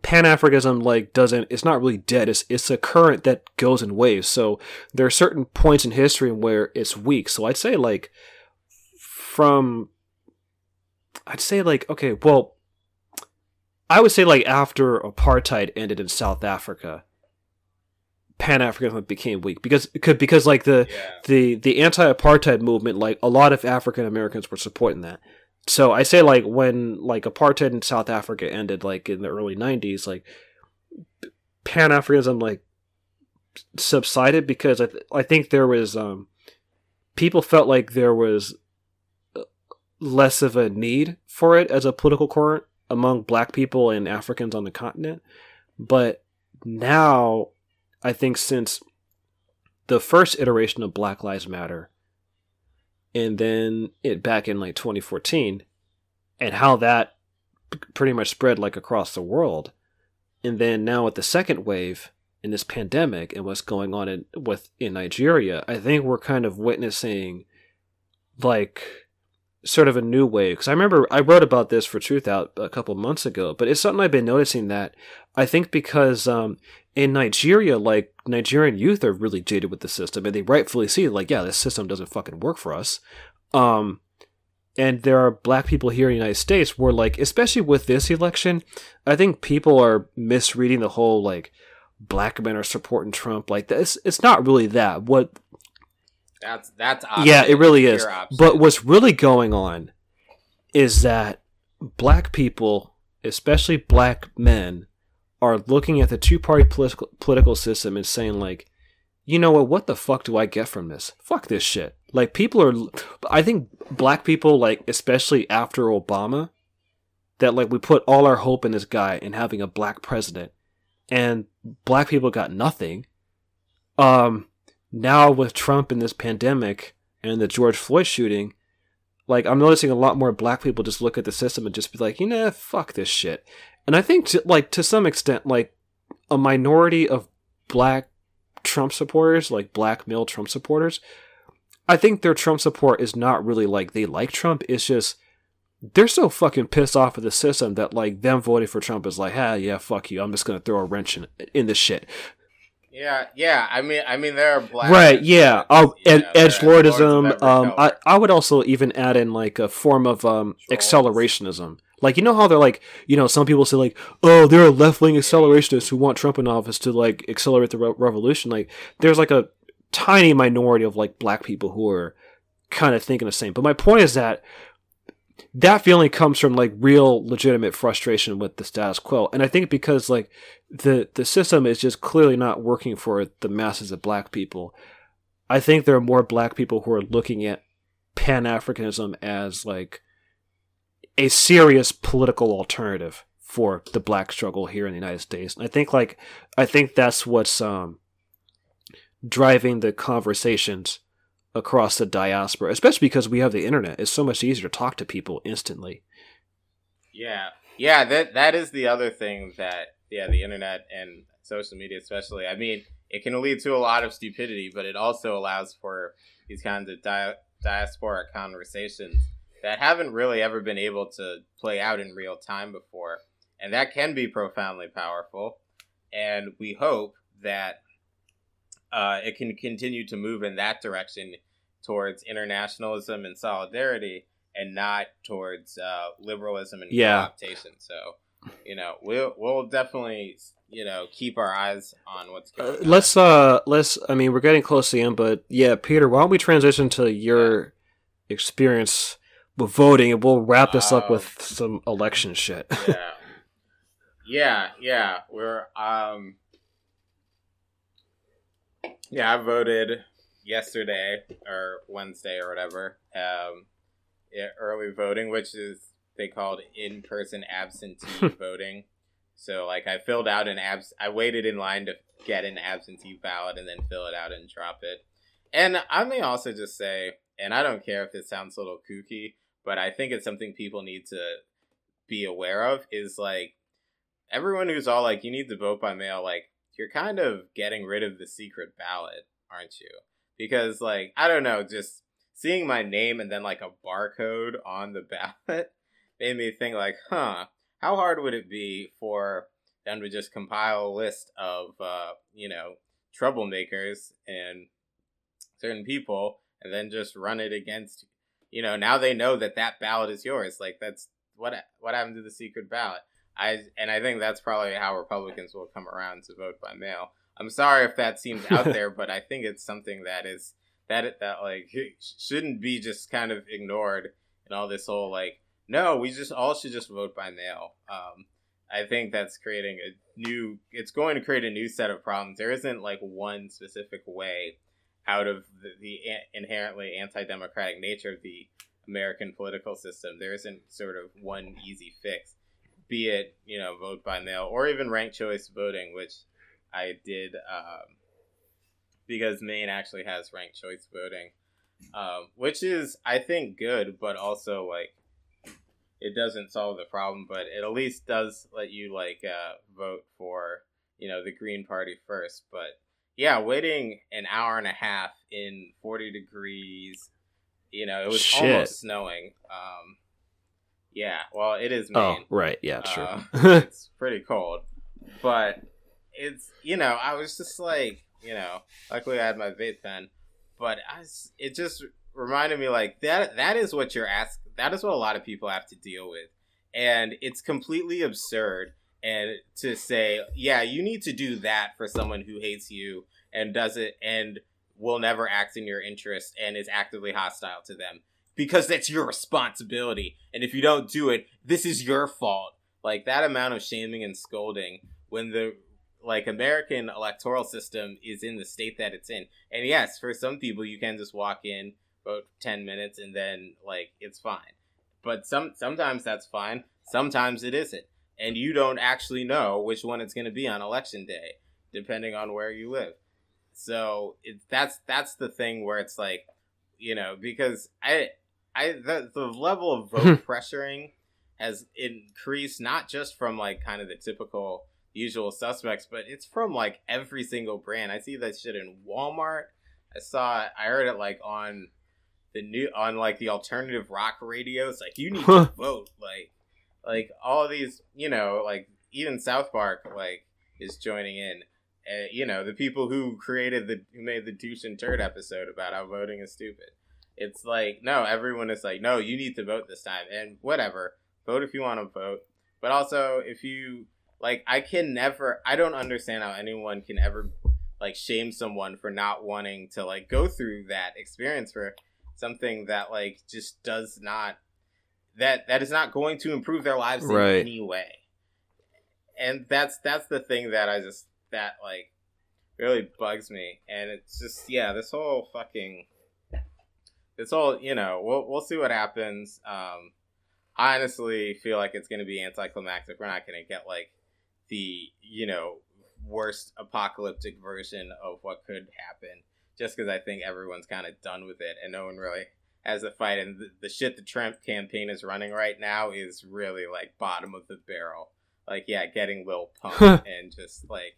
Pan Africanism like doesn't it's not really dead. It's it's a current that goes in waves. So there are certain points in history where it's weak. So I'd say like from I'd say like okay, well I would say like after apartheid ended in South Africa, Pan Africanism became weak because because like the yeah. the the anti apartheid movement, like a lot of African Americans were supporting that. So I say like when like apartheid in South Africa ended, like in the early '90s, like Pan Africanism like subsided because I th- I think there was um people felt like there was uh, less of a need for it as a political current among black people and Africans on the continent. But now I think since the first iteration of Black Lives Matter and then it back in like 2014 and how that pretty much spread like across the world and then now with the second wave in this pandemic and what's going on in with in Nigeria, I think we're kind of witnessing like sort of a new wave. Because I remember I wrote about this for Truthout a couple months ago, but it's something I've been noticing that I think because um, in Nigeria, like Nigerian youth are really jaded with the system, and they rightfully see like, yeah, this system doesn't fucking work for us. Um, and there are black people here in the United States where, like, especially with this election, I think people are misreading the whole like black men are supporting Trump. Like this, it's not really that. What? That's that's yeah, it really is. But what's really going on is that black people, especially black men, are looking at the two-party political political system and saying like, you know what? What the fuck do I get from this? Fuck this shit. Like people are, I think black people like, especially after Obama, that like we put all our hope in this guy and having a black president and black people got nothing. Um, now with Trump and this pandemic and the George Floyd shooting, like I'm noticing a lot more black people just look at the system and just be like, you know, fuck this shit. And I think, to, like to some extent, like a minority of black Trump supporters, like black male Trump supporters, I think their Trump support is not really like they like Trump. It's just they're so fucking pissed off of the system that like them voting for Trump is like, ah, yeah, fuck you. I'm just gonna throw a wrench in in this shit. Yeah, yeah. I mean, I mean, there are black right. Yeah. Oh, ed- edge lordism. Um, I I would also even add in like a form of um accelerationism. Like you know how they're like you know some people say like oh there are left wing accelerationists who want Trump in office to like accelerate the re- revolution. Like there's like a tiny minority of like black people who are kind of thinking the same. But my point is that that feeling comes from like real legitimate frustration with the status quo and i think because like the the system is just clearly not working for the masses of black people i think there are more black people who are looking at pan-africanism as like a serious political alternative for the black struggle here in the united states and i think like i think that's what's um driving the conversations across the diaspora, especially because we have the internet. It's so much easier to talk to people instantly. Yeah, yeah. That that is the other thing that yeah, the internet and social media, especially. I mean, it can lead to a lot of stupidity, but it also allows for these kinds of di- diasporic conversations that haven't really ever been able to play out in real time before, and that can be profoundly powerful. And we hope that uh, it can continue to move in that direction towards internationalism and solidarity and not towards uh, liberalism and yeah. co-optation. So, you know, we'll we'll definitely you know keep our eyes on what's going. Uh, let's uh let's. I mean, we're getting close to the end, but yeah, Peter, why don't we transition to your experience with voting, and we'll wrap this up with some election shit. yeah, yeah, yeah. We're um yeah, I voted yesterday or Wednesday or whatever. Um, early voting, which is they called in person absentee voting. So like I filled out an abs I waited in line to get an absentee ballot and then fill it out and drop it. And I may also just say, and I don't care if it sounds a little kooky, but I think it's something people need to be aware of is like everyone who's all like you need to vote by mail like you're kind of getting rid of the secret ballot, aren't you? Because like I don't know, just seeing my name and then like a barcode on the ballot made me think like, huh, how hard would it be for them to just compile a list of uh, you know, troublemakers and certain people and then just run it against you know, now they know that that ballot is yours. Like that's what what happened to the secret ballot? I and I think that's probably how Republicans will come around to vote by mail. I'm sorry if that seems out there, but I think it's something that is that that like shouldn't be just kind of ignored and all this whole like no, we just all should just vote by mail. Um, I think that's creating a new. It's going to create a new set of problems. There isn't like one specific way out of the, the inherently anti-democratic nature of the American political system. There isn't sort of one easy fix, be it you know vote by mail or even ranked choice voting, which I did um, because Maine actually has ranked choice voting, um, which is I think good, but also like it doesn't solve the problem, but it at least does let you like uh, vote for you know the Green Party first. But yeah, waiting an hour and a half in forty degrees, you know, it was Shit. almost snowing. Um, yeah, well, it is oh, Maine. Oh, right, yeah, sure. Uh, it's pretty cold, but it's you know, I was just like, you know, luckily I had my vape pen, but I was, it just reminded me like that. That is what you're asking that is what a lot of people have to deal with. And it's completely absurd and to say, yeah, you need to do that for someone who hates you and does it and will never act in your interest and is actively hostile to them because that's your responsibility. And if you don't do it, this is your fault. Like that amount of shaming and scolding when the like American electoral system is in the state that it's in. And yes, for some people you can just walk in about 10 minutes and then like it's fine but some sometimes that's fine sometimes it isn't and you don't actually know which one it's going to be on election day depending on where you live so it, that's that's the thing where it's like you know because i i the, the level of vote pressuring has increased not just from like kind of the typical usual suspects but it's from like every single brand i see that shit in walmart i saw i heard it like on the new on like the alternative rock radios. Like you need to vote. Like like all these, you know, like even South Park like is joining in. Uh, you know, the people who created the who made the douche and turd episode about how voting is stupid. It's like no, everyone is like no, you need to vote this time, and whatever, vote if you want to vote. But also, if you like, I can never, I don't understand how anyone can ever like shame someone for not wanting to like go through that experience for something that like just does not that that is not going to improve their lives in any way. And that's that's the thing that I just that like really bugs me. And it's just yeah, this whole fucking this whole you know we'll we'll see what happens. Um, I honestly feel like it's going to be anticlimactic. We're not going to get like the you know worst apocalyptic version of what could happen just because I think everyone's kind of done with it and no one really has a fight. And the, the shit the Trump campaign is running right now is really like bottom of the barrel. Like, yeah, getting Lil Pump and just like,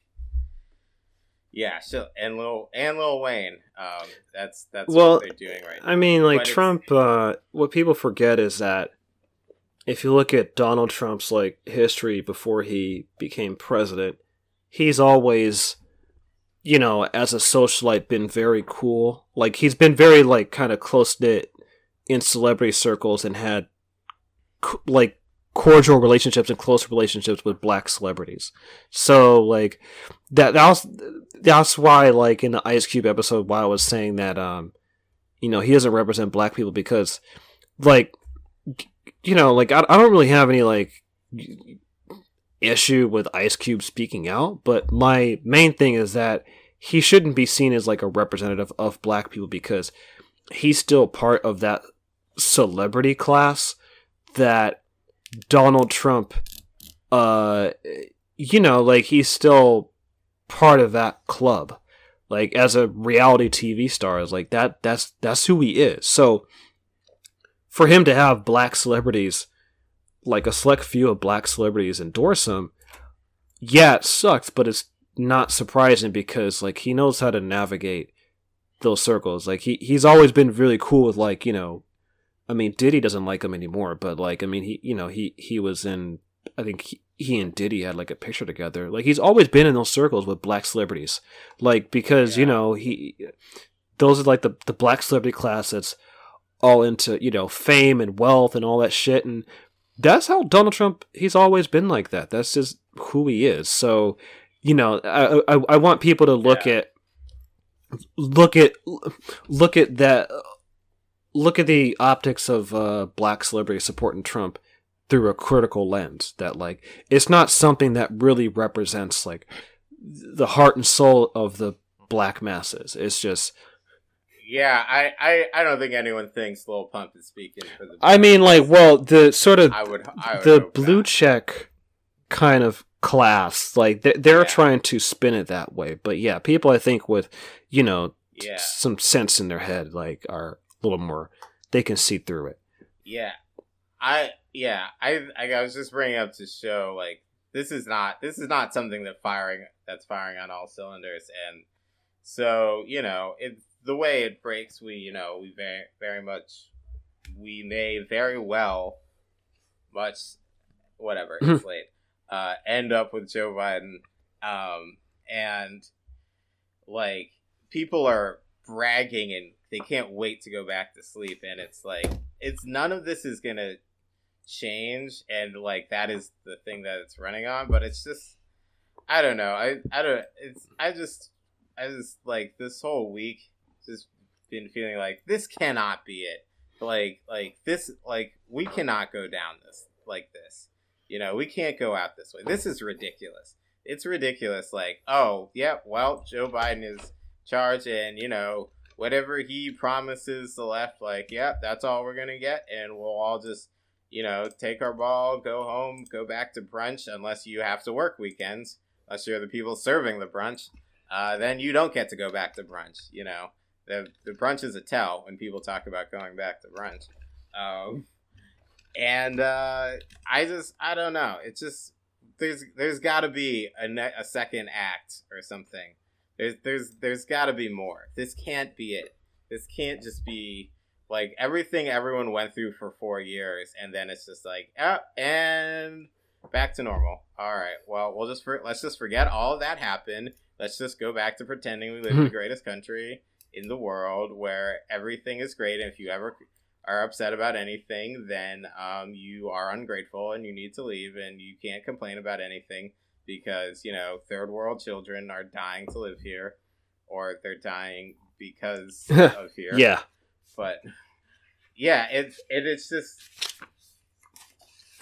yeah, so and Lil and Lil Wayne. Um, that's that's well, what they're doing right now. I mean, like but Trump. Uh, what people forget is that if you look at Donald Trump's like history before he became president, he's always you know, as a socialite, been very cool. Like he's been very like kind of close knit in celebrity circles and had like cordial relationships and close relationships with black celebrities. So like that that's that's why like in the Ice Cube episode why I was saying that um you know he doesn't represent black people because like you know like I, I don't really have any like issue with Ice Cube speaking out, but my main thing is that he shouldn't be seen as like a representative of black people because he's still part of that celebrity class that Donald Trump uh you know like he's still part of that club like as a reality TV star is like that that's that's who he is so for him to have black celebrities like a select few of black celebrities endorse him, yeah, it sucks, but it's not surprising because like he knows how to navigate those circles. Like he he's always been really cool with like, you know, I mean Diddy doesn't like him anymore, but like I mean he you know, he he was in I think he, he and Diddy had like a picture together. Like he's always been in those circles with black celebrities. Like because, yeah. you know, he those are like the the black celebrity class that's all into, you know, fame and wealth and all that shit and that's how Donald Trump. He's always been like that. That's just who he is. So, you know, I I, I want people to look yeah. at look at look at that look at the optics of uh, black celebrities supporting Trump through a critical lens that like it's not something that really represents like the heart and soul of the black masses. It's just yeah, I, I, I don't think anyone thinks Lil Pump is speaking for the. I mean, like, well, the sort of I would, I would the blue not. check kind of class, like they, they're Yeah. trying to spin it that way. But yeah, people I think with you know Yeah. some sense in their head, like are little more. They can see through it. Yeah, I yeah I I was just bringing up to show like this is not this is not something that firing that's firing on all cylinders, and so you know it's the way it breaks. We you know we very very much we may very well much whatever it's late uh, end up with Joe Biden, um, and like people are bragging and they can't wait to go back to sleep and it's like it's none of this is gonna change and like that is the thing that it's running on but it's just i don't know i i don't it's i just i just like this whole week just been feeling like this cannot be it. Like like this like we cannot go down this like this. You know we can't go out this way. This is ridiculous. It's ridiculous like oh yeah well joe biden is charged and you know whatever he promises the left like yeah that's all we're gonna get and we'll all just you know take our ball go home go back to brunch unless you have to work weekends unless you're the people serving the brunch uh, then you don't get to go back to brunch you know? The, the brunch is a tell when people talk about going back to brunch. Um, and uh, i just i don't know. It's just there's there's got to be a, ne- a second act or something there's there's there's got to be more. This can't be it. This can't just be like everything everyone went through for four years, and then it's just like, oh, and back to normal. All right. Well, we'll just for, let's just forget all of that happened. Let's just go back to pretending we live in the greatest country in the world, where everything is great. And if you ever are upset about anything, then um, you are ungrateful and you need to leave, and you can't complain about anything because you know third world children are dying to live here or they're dying because of here. Yeah, but yeah it's it, it's just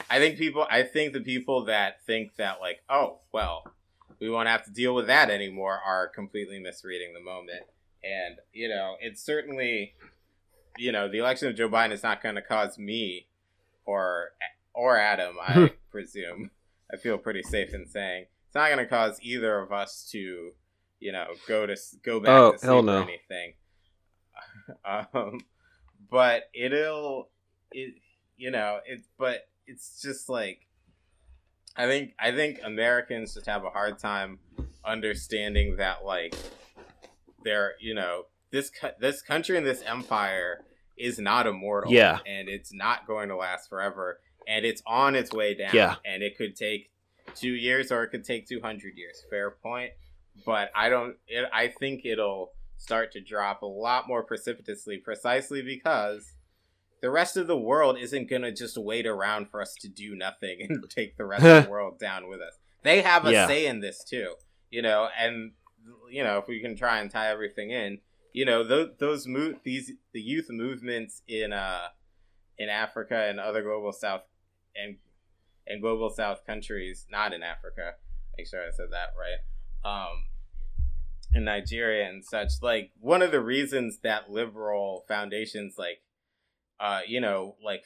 i think people i think the people that think that like oh well we won't have to deal with that anymore are completely misreading the moment. And you know it's certainly you know the election of joe biden is not going to cause me or or adam i presume I feel pretty safe in saying it's not going to cause either of us to, you know, go to go back Oh, to sleep hell or no. anything. um, but it'll, it, you know, it. But it's just like, I think I think Americans just have a hard time understanding that like, they're you know this this country and this empire is not immortal. Yeah. and it's not going to last forever and it's on its way down. Yeah. And it could take two years or it could take 200 years. Fair point. But I don't, it, I think it'll start to drop a lot more precipitously precisely because the rest of the world isn't going to just wait around for us to do nothing and take the rest of the world down with us. They have a Yeah. say in this too, you know, and, you know, if we can try and tie everything in, you know, those, those move, these, the youth movements in, uh, in Africa and other global south and and global south countries, not in Africa. Make sure I said that right. Um, in Nigeria and such, like one of the reasons that liberal foundations, like, uh, you know, like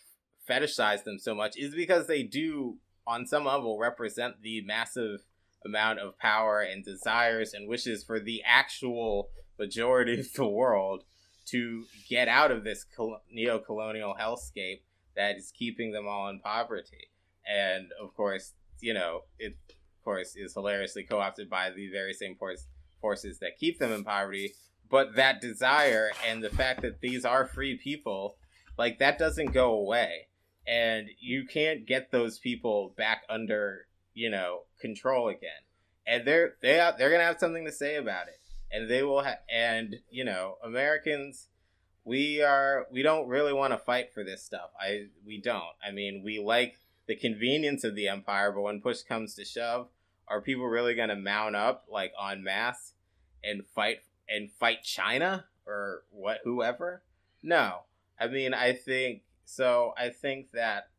fetishize them so much is because they do, on some level, represent the massive amount of power and desires and wishes for the actual majority of the world to get out of this col- neo-colonial hellscape that is keeping them all in poverty. And of course, you know, it of course is hilariously co-opted by the very same force, forces that keep them in poverty. But that desire and the fact that these are free people, like that doesn't go away. And you can't get those people back under, you know, control again. And they're they are, they're gonna have something to say about it. And they will have, and you know, Americans, we are we don't really want to fight for this stuff. I we don't. I mean, we like the convenience of the empire, but when push comes to shove, are people really going to mount up like en masse and fight and fight China or what whoever? No. I mean, I think so I think that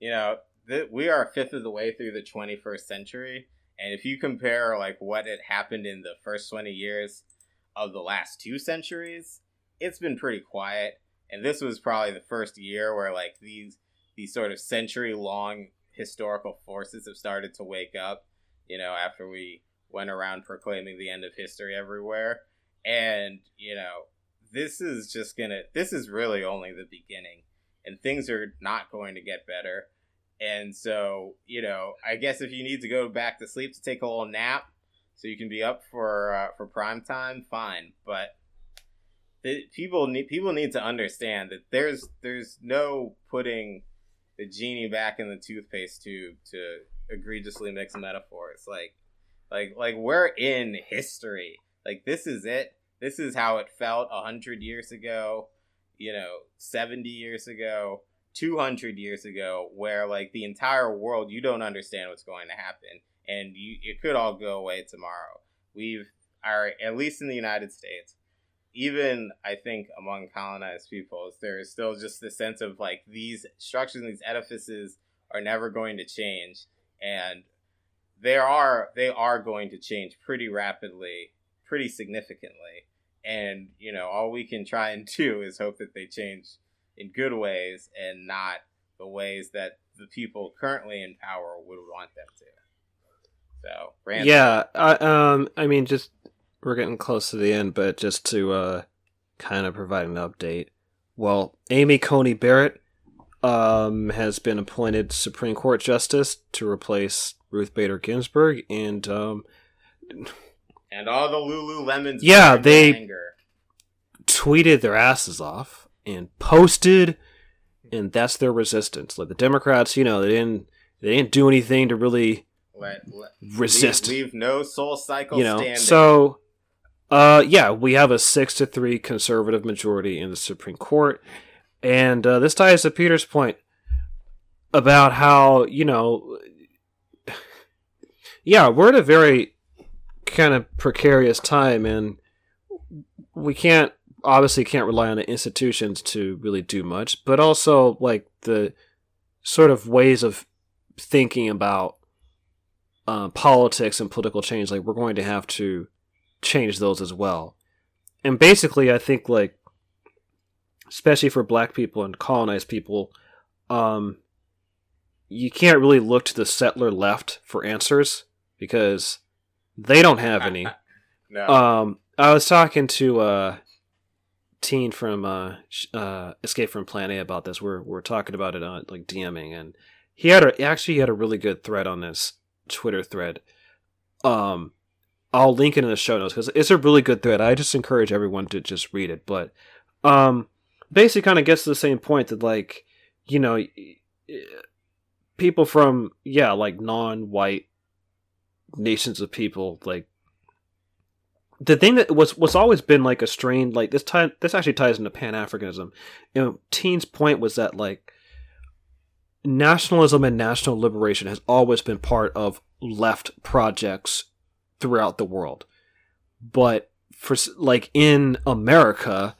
you know, th- we are a fifth of the way through the 21st century, and if you compare like what had happened in the first 20 years of the last two centuries, it's been pretty quiet. And this was probably the first year where like these these sort of century long historical forces have started to wake up, you know, after we went around proclaiming the end of history everywhere. And, you know, this is just gonna this is really only the beginning. And things are not going to get better. And so, you know, I guess if you need to go back to sleep to take a little nap, so you can be up for uh, for prime time, fine. But people need people need to understand that there's there's no putting the genie back in the toothpaste tube to egregiously mix metaphors. Like like like we're in history. Like this is it. This is how it felt a hundred years ago. You know, seventy years ago. 200 years ago where like the entire world you don't understand what's going to happen and you it could all go away tomorrow. We've are at least in the United States, even I think among colonized peoples, there is still just the sense of like these structures and these edifices are never going to change, and they are they are going to change pretty rapidly, pretty significantly, and you know all we can try and do is hope that they change in good ways and not the ways that the people currently in power would want them to. So yeah, I, um, I mean, just we're getting close to the end, but just to uh, kind of provide an update. Well, Amy Coney Barrett um, has been appointed Supreme Court Justice to replace Ruth Bader Ginsburg, and um, and all the Lululemons. Yeah, they tweeted their asses off and posted, and that's their resistance. Like the Democrats, you know, they didn't they didn't do anything to really let, let resist. Leave, leave, no SoulCycle you know, standing. So, uh, yeah, we have a six to three conservative majority in the Supreme Court, and uh, this ties to Peter's point about how you know, yeah, we're at a very kind of precarious time, and we can't obviously can't rely on the institutions to really do much, but also like the sort of ways of thinking about uh, politics and political change, like we're going to have to change those as well. And basically, I think like, especially for Black people and colonized people, um, you can't really look to the settler left for answers because they don't have any. no. Um, I was talking to a teen from uh, uh, Escape from Planet A about this. We're we're talking about it on like DMing, and he had a, actually he had a really good thread on this Twitter thread. Um, I'll link it in the show notes because it's a really good thread. I just encourage everyone to just read it. But um, basically, kind of gets to the same point that like you know people from yeah like non-white nations of people like the thing that was what's always been like a strain like this time this actually ties into pan-africanism you know teen's point was that like nationalism and national liberation has always been part of left projects throughout the world. But for like in America,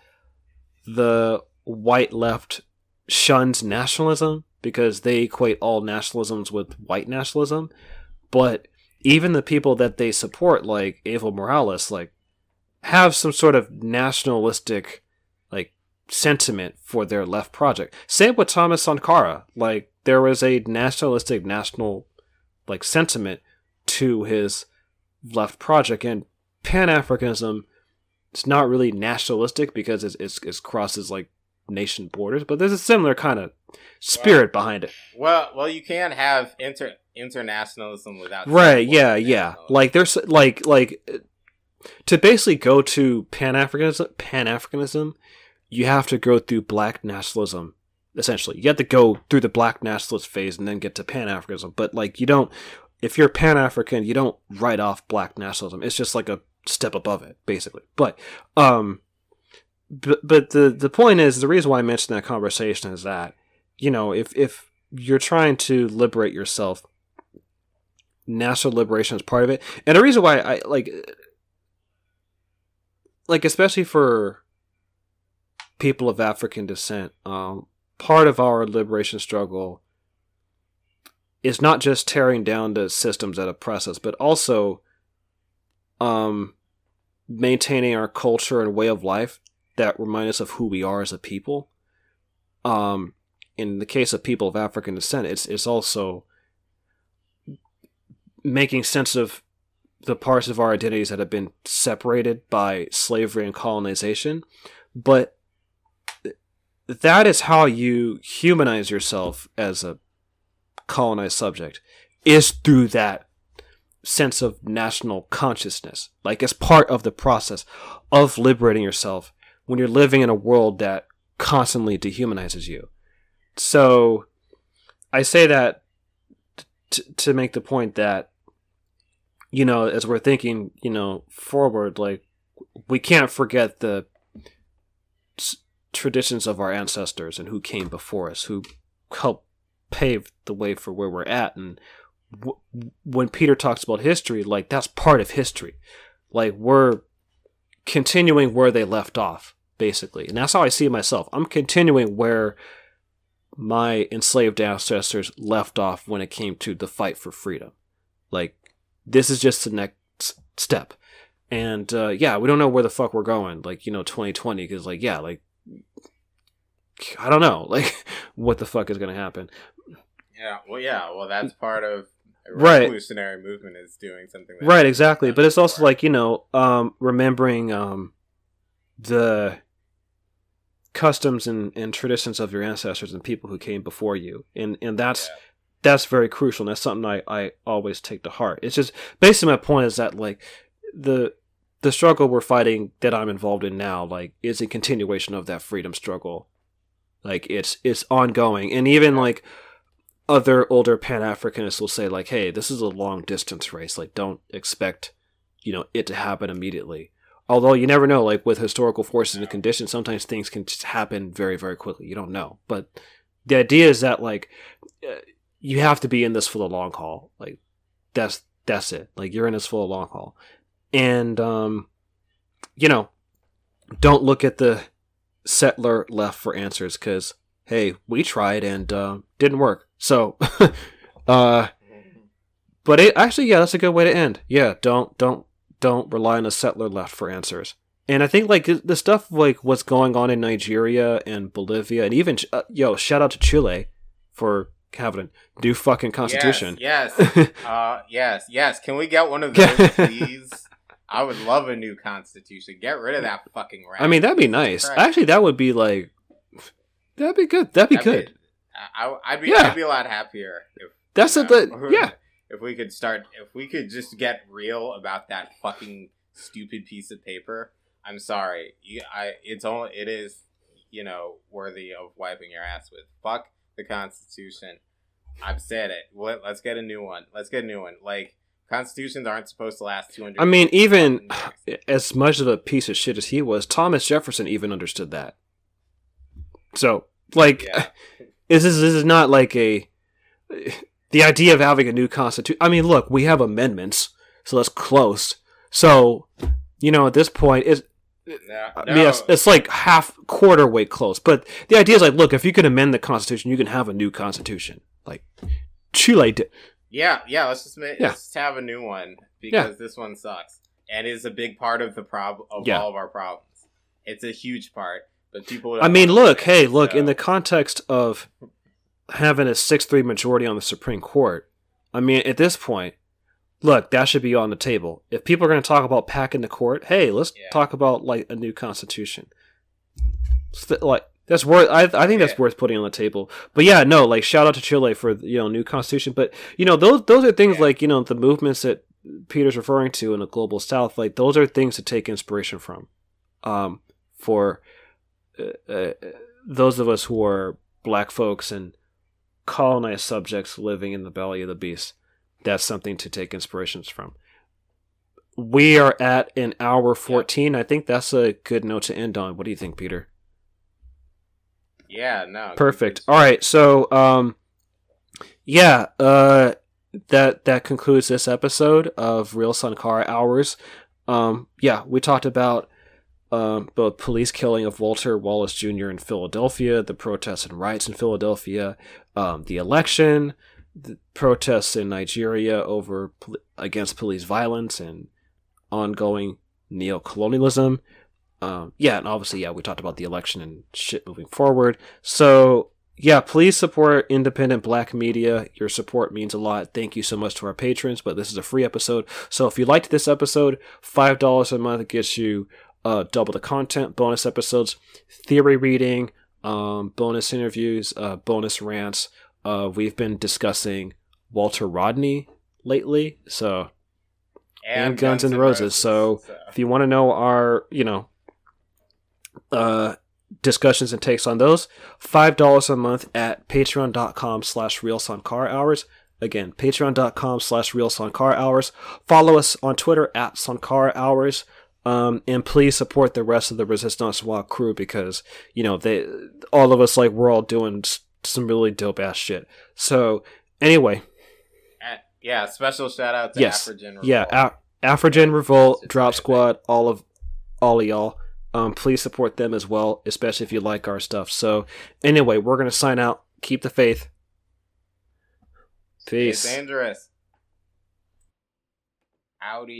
the white left shuns nationalism because they equate all nationalisms with white nationalism. But even the people that they support, like Evo Morales, like have some sort of nationalistic like sentiment for their left project. Same with Thomas Sankara. Like there was a nationalistic national like sentiment to his left project and Pan Africanism it's not really nationalistic because it's, it's, it crosses like nation borders, but there's a similar kind of spirit well, behind it. Well, well, you can have inter internationalism without right. Yeah, yeah. Like there's like like to basically go to Pan Africanism. Pan Africanism you have to go through black nationalism essentially. You have to go through the black nationalist phase and then get to Pan Africanism. But like you don't if you're Pan African, you don't write off black nationalism. It's just like a step above it, basically. But um but but the the point is the reason why I mentioned that conversation is that, you know, if if you're trying to liberate yourself, national liberation is part of it. And the reason why I like like especially for people of African descent. Um, part of our liberation struggle is not just tearing down the systems that oppress us, but also um, maintaining our culture and way of life that remind us of who we are as a people. Um, in the case of people of African descent, it's it's also making sense of the parts of our identities that have been separated by slavery and colonization. But that is how you humanize yourself as a colonized subject, is through that sense of national consciousness. Like, as part of the process of liberating yourself when you're living in a world that constantly dehumanizes you. So, I say that t- to make the point that you know as we're thinking you know forward like we can't forget the traditions of our ancestors and who came before us who helped pave the way for where we're at. And w- when peter talks about history like that's part of history. Like we're continuing where they left off basically. And that's how i see myself. I'm continuing where my enslaved ancestors left off when it came to the fight for freedom. Like this is just the next step. And uh, yeah we don't know where the fuck we're going like you know 2020 because like yeah like i don't know like what the fuck is gonna happen Yeah, well, yeah, well, that's part of Right. revolutionary movement is doing something. That right exactly but it's also before. like you know um remembering um the customs and, and traditions of your ancestors and people who came before you and and that's Yeah. that's very crucial and that's something I, I always take to heart it's just basically my point is that like the the struggle we're fighting that i'm involved in now like is a continuation of that freedom struggle like it's it's ongoing and even like other older pan-africanists will say like hey this is a long distance race. Like don't expect you know it to happen immediately. Although you never know like with historical forces and conditions sometimes things can just happen very very quickly. You don't know. But the idea is that like uh, you have to be in this for the long haul. Like that's that's it. Like you're in this for the long haul. And um you know don't look at the settler left for answers because hey we tried and uh, didn't work so uh but it actually yeah that's a good way to end yeah don't don't don't rely on a settler left for answers and i think like the stuff like what's going on in nigeria and bolivia and even uh, yo shout out to chile for having a new fucking constitution Yes, yes, uh, yes, yes. Can we get one of those, please? I would love a new constitution. Get rid of that fucking rat. I mean, that'd be nice. Actually, that would be like, that'd be good. That'd be That'd good. I, I'd be, Yeah. I'd be a lot happier if That's you a know, the yeah. If we could start, if we could just get real about that fucking stupid piece of paper. I'm sorry, you, I. It's only, it is, you know, worthy of wiping your ass with. Fuck the Constitution. I've said it. Let, let's get a new one. Let's get a new one. Like constitutions aren't supposed to last 200. I mean, even years. as much of a piece of shit as he was, Thomas Jefferson even understood that. So, like, Yeah. this is this is not like a the idea of having a new constitution. I mean, look, we have amendments, so that's close. So, you know, at this point, it's No, I no. it's, it's like half quarter way close. But the idea is like, look, if you can amend the Constitution, you can have a new Constitution. Like Chile did. Yeah, yeah. Let's just make, Yeah. let's just have a new one because this one sucks and is a big part of the problem of Yeah. all of our problems. It's a huge part, people. I mean, look, hey, look, in the context of having a 6 3 majority on the Supreme Court, I mean, at this point, look, that should be on the table. If people are going to talk about packing the court, hey, let's Yeah. talk about like a new constitution. St- like that's worth. I, I think that's Yeah. worth putting on the table. But yeah, no, like shout out to Chile for you know new constitution. But you know those those are things Yeah. like you know the movements that Peter's referring to in the global South. Like those are things to take inspiration from. Um, for uh, uh, those of us who are black folks and colonized subjects living in the belly of the beast, that's something to take inspirations from. We are at an hour 14. I think that's a good note to end on. What do you think, Peter? yeah, no, Perfect. All right. So, um, yeah, uh, that that concludes this episode of Real Sankara Hours. Um, yeah, we talked about um, both police killing of Walter Wallace Jr. in Philadelphia, the protests and riots in Philadelphia, um, the election, the protests in Nigeria over against police violence and ongoing neocolonialism. Um, yeah, and obviously, yeah, we talked about the election and shit moving forward. So, yeah, please support independent black media. Your support means a lot. Thank you so much to our patrons, but this is a free episode. So, if you liked this episode, $5 a month gets you uh, double the content, bonus episodes, theory reading, um, bonus interviews, uh, bonus rants. Uh, we've been discussing Walter Rodney lately, so and, Guns, and Roses. So, if you want to know our, you know, uh, discussions and takes on those, five dollars a month at patreon.com slash Real Sankara Hours. Again, patreon.com slash car hours. Follow us on Twitter at Sankara Hours. Um, and please support the rest of the Resistance Squad crew because you know they, all of us like we're all doing some really dope ass shit. So anyway, uh, yeah, special shout out to yes, Afrogen Revolt. yeah, A- Afrogen Revolt, Drop Squad, all of all of y'all. Um, please support them as well, especially if you like our stuff. So anyway, we're gonna sign out. Keep the faith. Peace. It's dangerous. Audi.